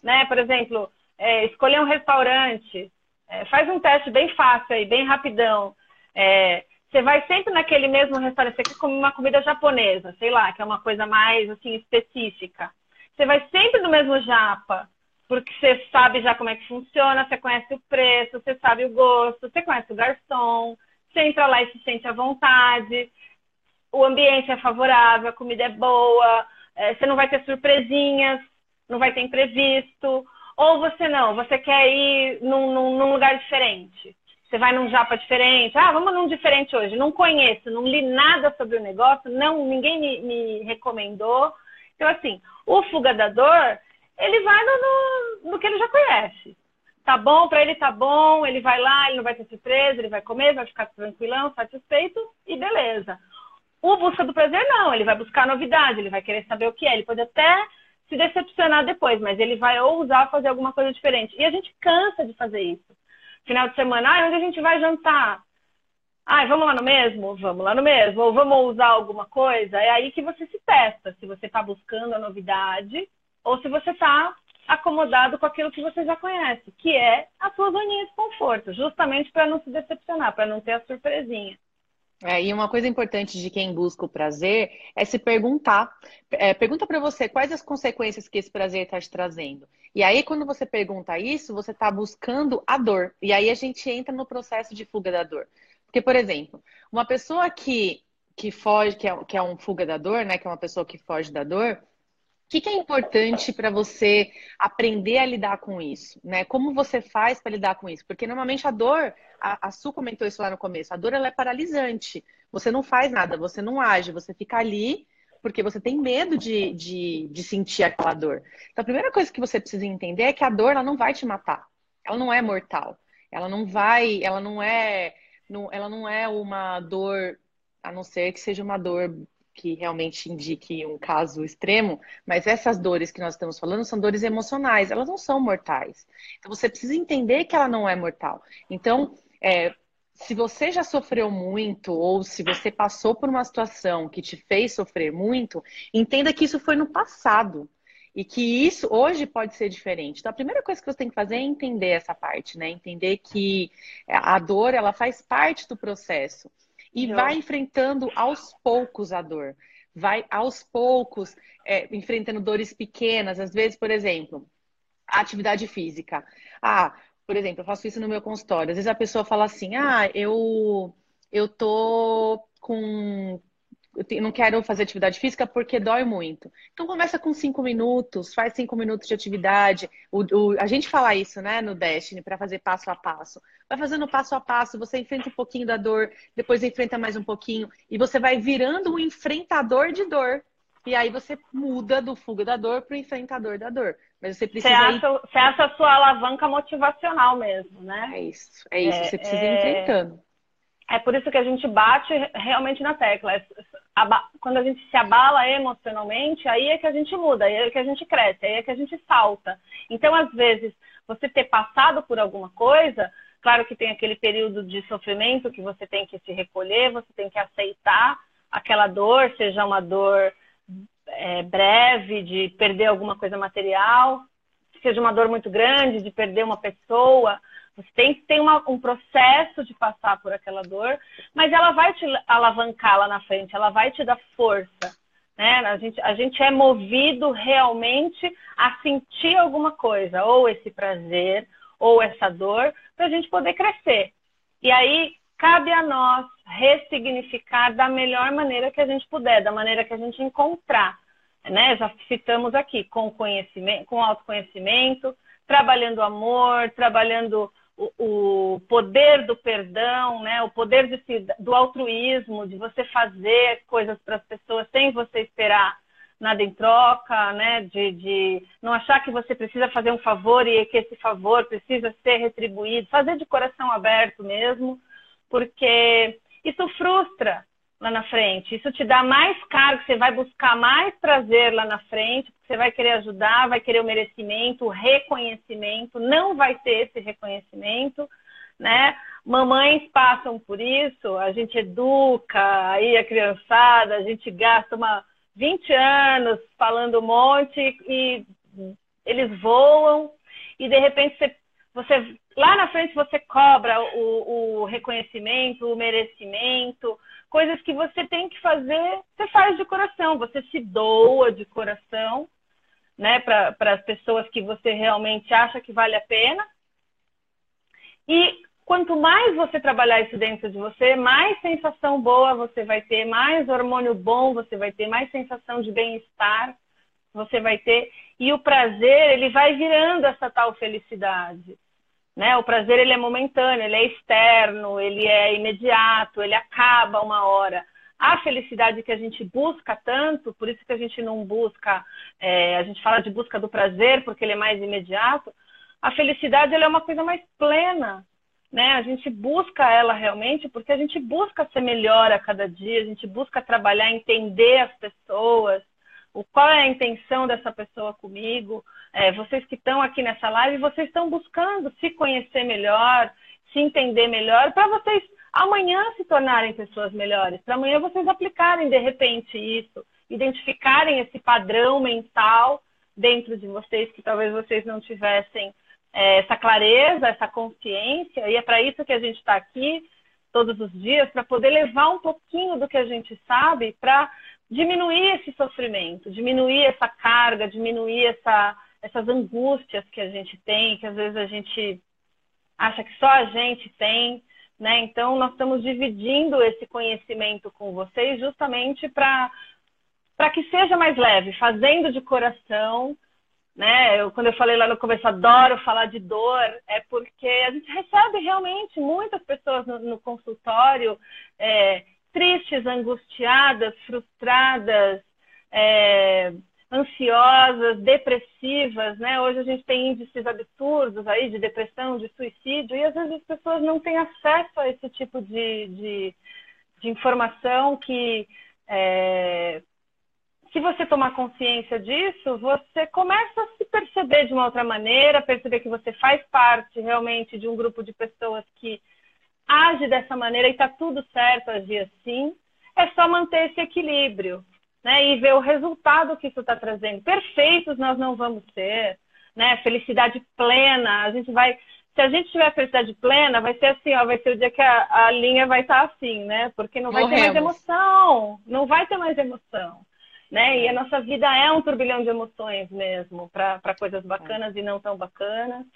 né? Por exemplo, é, escolher um restaurante, é, faz um teste bem fácil aí, bem rapidão. É, você vai sempre naquele mesmo restaurante, você quer comer uma comida japonesa, sei lá, que é uma coisa mais assim específica. Você vai sempre no mesmo japa porque você sabe já como é que funciona, você conhece o preço, você sabe o gosto, você conhece o garçom, você entra lá e se sente à vontade, o ambiente é favorável, a comida é boa, é, você não vai ter surpresinhas, não vai ter imprevisto, ou você não, você quer ir num, num, num lugar diferente. Você vai num japa diferente, ah, vamos num diferente hoje. Não conheço, não li nada sobre o negócio, não, ninguém me, me recomendou. Então, assim, o fuga da dor ele vai no, no, no que ele já conhece. Tá bom, para ele tá bom, ele vai lá, ele não vai ter surpresa, ele vai comer, vai ficar tranquilão, satisfeito e beleza. O busca do prazer não, ele vai buscar novidade, ele vai querer saber o que é, ele pode até se decepcionar depois, mas ele vai ousar fazer alguma coisa diferente. E a gente cansa de fazer isso. Final de semana, ah, onde a gente vai jantar? Ah, vamos lá no mesmo? Vamos lá no mesmo. Ou vamos usar alguma coisa? É aí que você se testa. Se você está buscando a novidade ou se você está acomodado com aquilo que você já conhece, que é a sua zoninha de conforto, justamente para não se decepcionar, para não ter a surpresinha. É, e uma coisa importante de quem busca o prazer é se perguntar. É, pergunta para você quais as consequências que esse prazer está te trazendo. E aí, quando você pergunta isso, você está buscando a dor. E aí a gente entra no processo de fuga da dor. Porque, por exemplo, uma pessoa que, que foge, que é, que é um fuga da dor, né? Que é uma pessoa que foge da dor, que, que é importante para você aprender a lidar com isso? Né? Como você faz para lidar com isso? Porque normalmente a dor, a, a Su comentou isso lá no começo, a dor ela é paralisante. Você não faz nada, você não age, você fica ali porque você tem medo de, de, de sentir aquela dor. Então a primeira coisa que você precisa entender é que a dor ela não vai te matar. Ela não é mortal. Ela não vai, ela não é, não, ela não é uma dor, a não ser que seja uma dor que realmente indique um caso extremo, mas essas dores que nós estamos falando são dores emocionais, elas não são mortais. Então você precisa entender que ela não é mortal. Então, é, se você já sofreu muito ou se você passou por uma situação que te fez sofrer muito, entenda que isso foi no passado e que isso hoje pode ser diferente. Então a primeira coisa que você tem que fazer é entender essa parte, né? Entender que a dor ela faz parte do processo e Não. vai enfrentando aos poucos a dor. Vai aos poucos é, enfrentando dores pequenas. Às vezes, por exemplo, a atividade física. Ah, por exemplo, eu faço isso no meu consultório. Às vezes a pessoa fala assim: ah, eu, eu tô com não quero fazer atividade física porque dói muito. Então começa com cinco minutos, faz cinco minutos de atividade. O, o, a gente fala isso, né, no Destiny, para fazer passo a passo. Vai fazendo passo a passo, você enfrenta um pouquinho da dor, depois enfrenta mais um pouquinho, e você vai virando um enfrentador de dor. E aí você muda do fuga da dor para o enfrentador da dor. Mas você precisa. Você acha, ir... você acha a sua alavanca motivacional mesmo, né? É isso, é isso. É, você precisa é... ir enfrentando. É por isso que a gente bate realmente na tecla. É, quando a gente se abala emocionalmente, aí é que a gente muda, aí é que a gente cresce, aí é que a gente salta. Então, às vezes, você ter passado por alguma coisa, claro que tem aquele período de sofrimento que você tem que se recolher, você tem que aceitar aquela dor, seja uma dor é, breve, de perder alguma coisa material, seja uma dor muito grande, de perder uma pessoa. Você tem ter uma, um processo de passar por aquela dor, mas ela vai te alavancar lá na frente, ela vai te dar força. Né? A, gente, a gente é movido realmente a sentir alguma coisa, ou esse prazer, ou essa dor, para a gente poder crescer. E aí cabe a nós ressignificar da melhor maneira que a gente puder, da maneira que a gente encontrar né? Já citamos aqui, com conhecimento, com autoconhecimento, trabalhando amor, trabalhando o, o, poder do perdão, né? O poder de, do altruísmo, de você fazer coisas para as pessoas sem você esperar nada em troca, né? De, de não achar que você precisa fazer um favor e que esse favor precisa ser retribuído, fazer de coração aberto mesmo, porque isso frustra, lá na frente. Isso te dá mais cargo, você vai buscar mais prazer lá na frente, você vai querer ajudar, vai querer o merecimento, o reconhecimento, não vai ter esse reconhecimento, né? Mamães passam por isso, a gente educa aí a criançada, a gente gasta uma 20 anos falando um monte e eles voam e de repente você, você lá na frente você cobra o, o reconhecimento, o merecimento, coisas que você tem que fazer, você faz de coração, você se doa de coração, né, para as pessoas que você realmente acha que vale a pena. E quanto mais você trabalhar isso dentro de você, mais sensação boa você vai ter, mais hormônio bom você vai ter, mais sensação de bem-estar você vai ter. E o prazer, ele vai virando essa tal felicidade. Né? O prazer ele é momentâneo, ele é externo, ele é imediato, ele acaba uma hora. A felicidade que a gente busca tanto, por isso que a gente não busca, é, a gente fala de busca do prazer porque ele é mais imediato. A felicidade ela é uma coisa mais plena, né? A gente busca ela realmente porque a gente busca ser melhor a cada dia, a gente busca trabalhar, entender as pessoas, o qual é a intenção dessa pessoa comigo. É, vocês que estão aqui nessa live, vocês estão buscando se conhecer melhor, se entender melhor, para vocês amanhã se tornarem pessoas melhores, para amanhã vocês aplicarem de repente isso, identificarem esse padrão mental dentro de vocês que talvez vocês não tivessem é, essa clareza, essa consciência, e é para isso que a gente está aqui todos os dias, para poder levar um pouquinho do que a gente sabe para diminuir esse sofrimento, diminuir essa carga, diminuir essa, essas angústias que a gente tem, que às vezes a gente acha que só a gente tem, né? Então nós estamos dividindo esse conhecimento com vocês justamente para para que seja mais leve, fazendo de coração, né? Eu, quando eu falei lá no começo, adoro falar de dor, é porque a gente recebe realmente muitas pessoas no, no consultório é, tristes, angustiadas, frustradas, é, ansiosas, depressivas, né? Hoje a gente tem índices absurdos aí de depressão, de suicídio, e às vezes as pessoas não têm acesso a esse tipo de, de, de informação que é, se você tomar consciência disso, você começa a se perceber de uma outra maneira, perceber que você faz parte realmente de um grupo de pessoas que age dessa maneira e está tudo certo agir assim, é só manter esse equilíbrio, né? E ver o resultado que isso está trazendo. Perfeitos nós não vamos ser, né? Felicidade plena, a gente vai. Se a gente tiver felicidade plena, vai ser assim, ó, vai ser o dia que a, a linha vai estar tá assim, né? Porque não vai Morremos. ter mais emoção, não vai ter mais emoção. Né? E a nossa vida é um turbilhão de emoções mesmo, para coisas bacanas é. e não tão bacanas.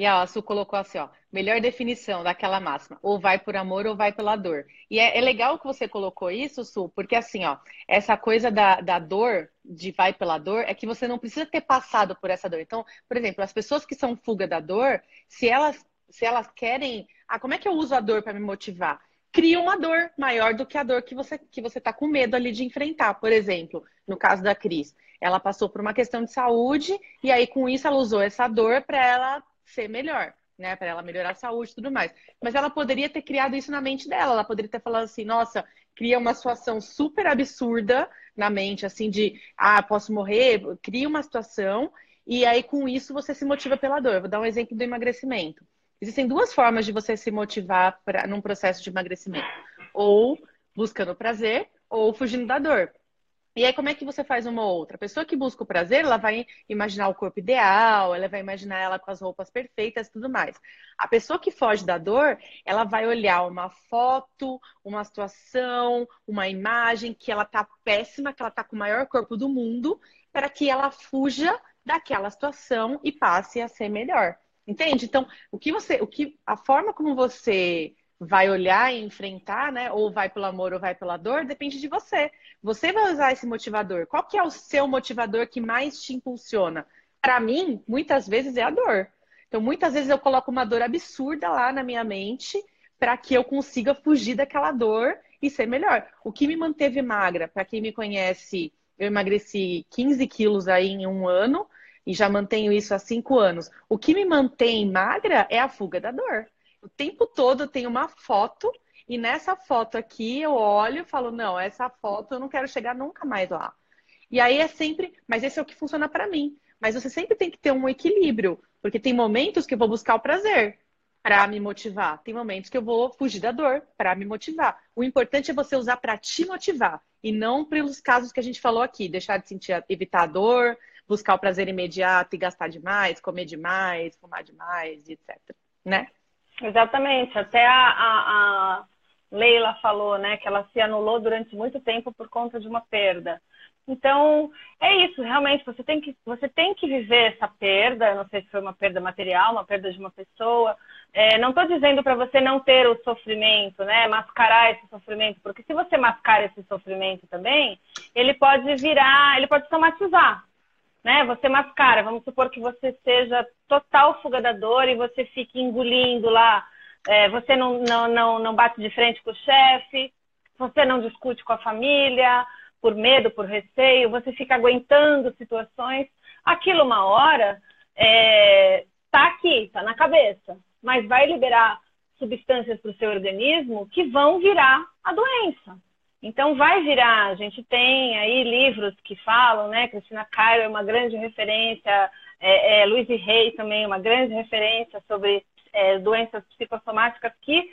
E a Su colocou assim, ó, melhor definição daquela máxima, ou vai por amor ou vai pela dor. E é, é, legal que você colocou isso, Su, porque assim, ó, essa coisa da, da dor, de vai pela dor, é que você não precisa ter passado por essa dor. Então, por exemplo, as pessoas que são fuga da dor, se elas, se elas querem, ah, como é que eu uso a dor para me motivar? Cria uma dor maior do que a dor que você que você tá com medo ali de enfrentar. Por exemplo, no caso da Cris, ela passou por uma questão de saúde e aí com isso ela usou essa dor para ela ser melhor, né? Para ela melhorar a saúde e tudo mais. Mas ela poderia ter criado isso na mente dela. Ela poderia ter falado assim: nossa, cria uma situação super absurda na mente, assim, de ah, posso morrer, cria uma situação, e aí com isso você se motiva pela dor. Vou dar um exemplo do emagrecimento. Existem duas formas de você se motivar para num processo de emagrecimento: ou buscando prazer, ou fugindo da dor. E aí, como é que você faz uma ou outra? A pessoa que busca o prazer, ela vai imaginar o corpo ideal, ela vai imaginar ela com as roupas perfeitas e tudo mais. A pessoa que foge da dor, ela vai olhar uma foto, uma situação, uma imagem que ela tá péssima, que ela tá com o maior corpo do mundo, para que ela fuja daquela situação e passe a ser melhor. Entende? Então, o que você, o que a forma como você vai olhar e enfrentar, né? Ou vai pelo amor ou vai pela dor, depende de você. Você vai usar esse motivador. Qual que é o seu motivador que mais te impulsiona? Para mim, muitas vezes é a dor. Então, muitas vezes eu coloco uma dor absurda lá na minha mente para que eu consiga fugir daquela dor e ser melhor. O que me manteve magra, para quem me conhece, eu emagreci 15 quilos aí em um ano e já mantenho isso há cinco anos. O que me mantém magra é a fuga da dor. O tempo todo tenho uma foto e nessa foto aqui eu olho e falo, não, essa foto eu não quero chegar nunca mais lá. E aí é sempre, mas esse é o que funciona para mim. Mas você sempre tem que ter um equilíbrio, porque tem momentos que eu vou buscar o prazer para me motivar, tem momentos que eu vou fugir da dor para me motivar. O importante é você usar para te motivar e não pelos casos que a gente falou aqui, deixar de sentir, evitar a dor, buscar o prazer imediato e gastar demais, comer demais, fumar demais, etc. Né? Exatamente. Até a, a, a, Leila falou, né, que ela se anulou durante muito tempo por conta de uma perda. Então, é isso, realmente, você tem que, você tem que viver essa perda, não sei se foi uma perda material, uma perda de uma pessoa. É, não estou dizendo para você não ter o sofrimento, né, mascarar esse sofrimento, porque se você mascara esse sofrimento também, ele pode virar, ele pode somatizar né? Você mascara, vamos supor que você seja total fuga da dor e você fique engolindo lá, é, você não, não, não, não bate de frente com o chefe, você não discute com a família, por medo, por receio, você fica aguentando situações. Aquilo uma hora é, tá aqui, tá na cabeça, mas vai liberar substâncias para o seu organismo que vão virar a doença. Então vai virar, a gente tem aí livros que falam, né? Cristina Cairo é uma grande referência, é, é, Luiz Rey também uma grande referência sobre é, doenças psicossomáticas que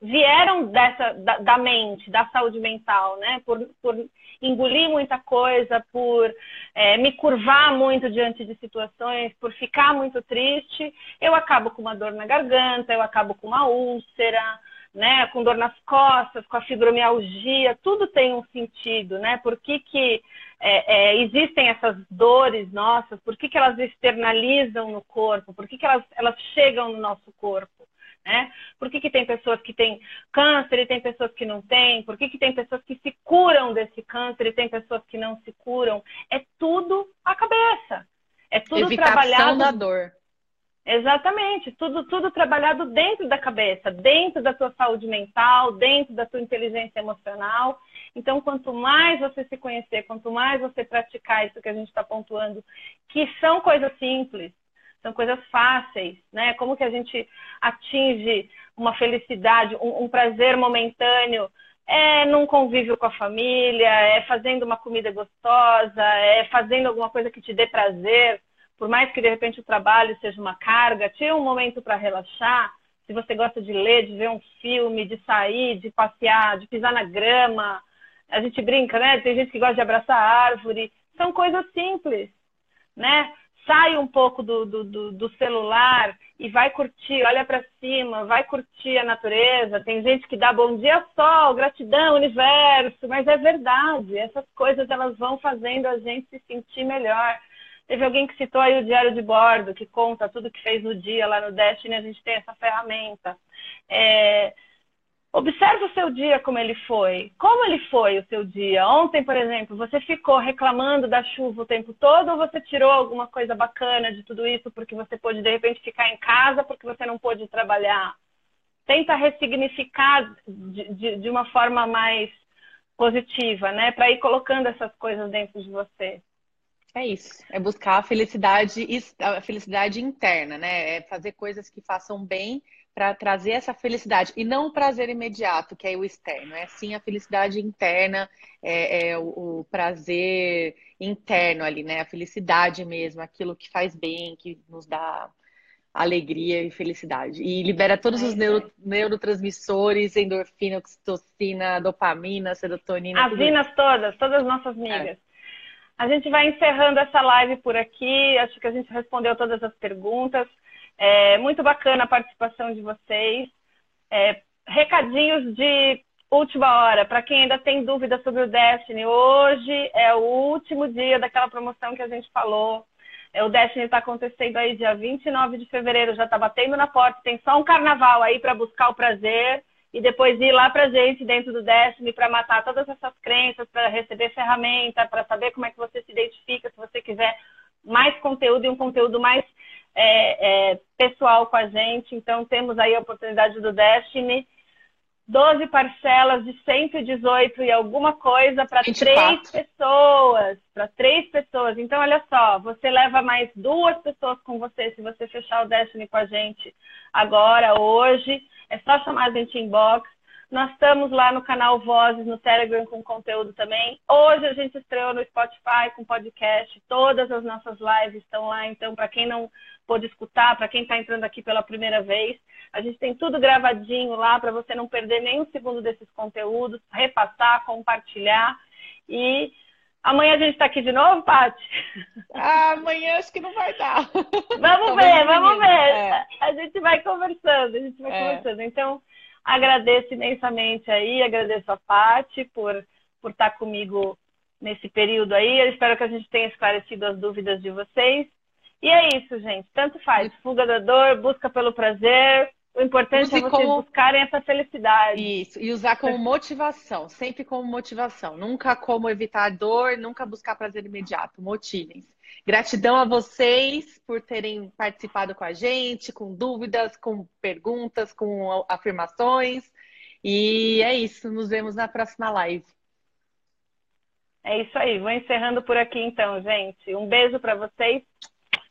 vieram dessa da, da, mente, da saúde mental, né? Por, por engolir muita coisa, por é, me curvar muito diante de situações, por ficar muito triste, eu acabo com uma dor na garganta, eu acabo com uma úlcera, né, com dor nas costas, com a fibromialgia, tudo tem um sentido, né? Por que, que é, é, existem essas dores nossas? Por que, que elas externalizam no corpo? Por que, que elas, elas chegam no nosso corpo? Né? Por que, que tem pessoas que têm câncer e tem pessoas que não têm? Por que, que tem pessoas que se curam desse câncer e tem pessoas que não se curam? É tudo a cabeça. É tudo Evitação trabalhado. da dor. Exatamente, tudo, tudo trabalhado dentro da cabeça, dentro da tua saúde mental, dentro da tua inteligência emocional. Então, quanto mais você se conhecer, quanto mais você praticar isso que a gente está pontuando, que são coisas simples, são coisas fáceis, né? Como que a gente atinge uma felicidade, um, um prazer momentâneo é num convívio com a família, é fazendo uma comida gostosa, é fazendo alguma coisa que te dê prazer por mais que de repente o trabalho seja uma carga, tira um momento para relaxar. Se você gosta de ler, de ver um filme, de sair, de passear, de pisar na grama, a gente brinca, né? Tem gente que gosta de abraçar árvore. São coisas simples, né? Sai um pouco do, do, do celular e vai curtir, olha para cima, vai curtir a natureza. Tem gente que dá bom dia sol, gratidão, universo, mas é verdade. Essas coisas elas vão fazendo a gente se sentir melhor Teve alguém que citou aí o diário de bordo, que conta tudo que fez no dia lá no Destiny, a gente tem essa ferramenta. É, Observe o seu dia como ele foi. Como ele foi o seu dia? Ontem, por exemplo, você ficou reclamando da chuva o tempo todo ou você tirou alguma coisa bacana de tudo isso porque você pôde, de repente, ficar em casa porque você não pôde trabalhar? Tenta ressignificar de, de, de uma forma mais positiva, né? Para ir colocando essas coisas dentro de você. É isso, é buscar a felicidade, a felicidade interna, né? É fazer coisas que façam bem para trazer essa felicidade e não o prazer imediato, que é o externo, é sim a felicidade interna, é, é o, o, prazer interno ali, né? A felicidade mesmo, aquilo que faz bem, que nos dá alegria e felicidade. E libera todos é, os neuro, é. neurotransmissores, endorfina, oxitocina, dopamina, serotonina. As vinas todas, todas as nossas migas. A gente vai encerrando essa live por aqui. Acho que a gente respondeu todas as perguntas. É muito bacana a participação de vocês. É, recadinhos de última hora, para quem ainda tem dúvida sobre o Destiny, hoje é o último dia daquela promoção que a gente falou. É, o Destiny está acontecendo aí dia 29 de fevereiro, já está batendo na porta, tem só um carnaval aí para buscar o prazer e depois ir lá para gente dentro do Destiny para matar todas essas crenças, para receber ferramenta, para saber como é que você se identifica, se você quiser mais conteúdo e um conteúdo mais é, é, pessoal com a gente. Então, temos aí a oportunidade do Destiny. 12 parcelas de 118 e alguma coisa para três pessoas. Para três pessoas. Então, olha só, você leva mais duas pessoas com você se você fechar o Destiny com a gente agora, hoje. É só chamar a gente inbox. Nós estamos lá no canal Vozes, no Telegram, com conteúdo também. Hoje a gente estreou no Spotify com podcast. Todas as nossas lives estão lá. Então, para quem não pôde escutar, para quem está entrando aqui pela primeira vez, a gente tem tudo gravadinho lá para você não perder nenhum segundo desses conteúdos, repassar, compartilhar. E amanhã a gente está aqui de novo, Paty? Ah, amanhã acho que não vai dar. Vamos ver, vamos ver. É. A gente vai conversando, a gente vai é. conversando. Então, Agradeço imensamente aí, agradeço a Pati por, por estar comigo nesse período aí. Eu espero que a gente tenha esclarecido as dúvidas de vocês. E é isso, gente. Tanto faz. Fuga da dor, busca pelo prazer. O importante Use é vocês como... buscarem essa felicidade. Isso, e usar como motivação, sempre como motivação. Nunca como evitar dor, nunca buscar prazer imediato. Motivem-se. Gratidão a vocês por terem participado com a gente, com dúvidas, com perguntas, com afirmações. E é isso. Nos vemos na próxima live. É isso aí. Vou encerrando por aqui então, gente. Um beijo para vocês.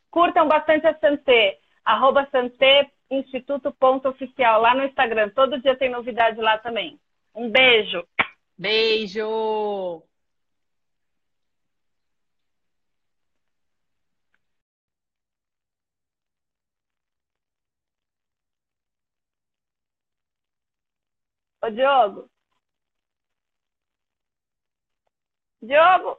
Curtam bastante a Santé. Arroba Santé Instituto.oficial lá no Instagram. Todo dia tem novidade lá também. Um beijo. Beijo. Ô, Diogo. Diogo.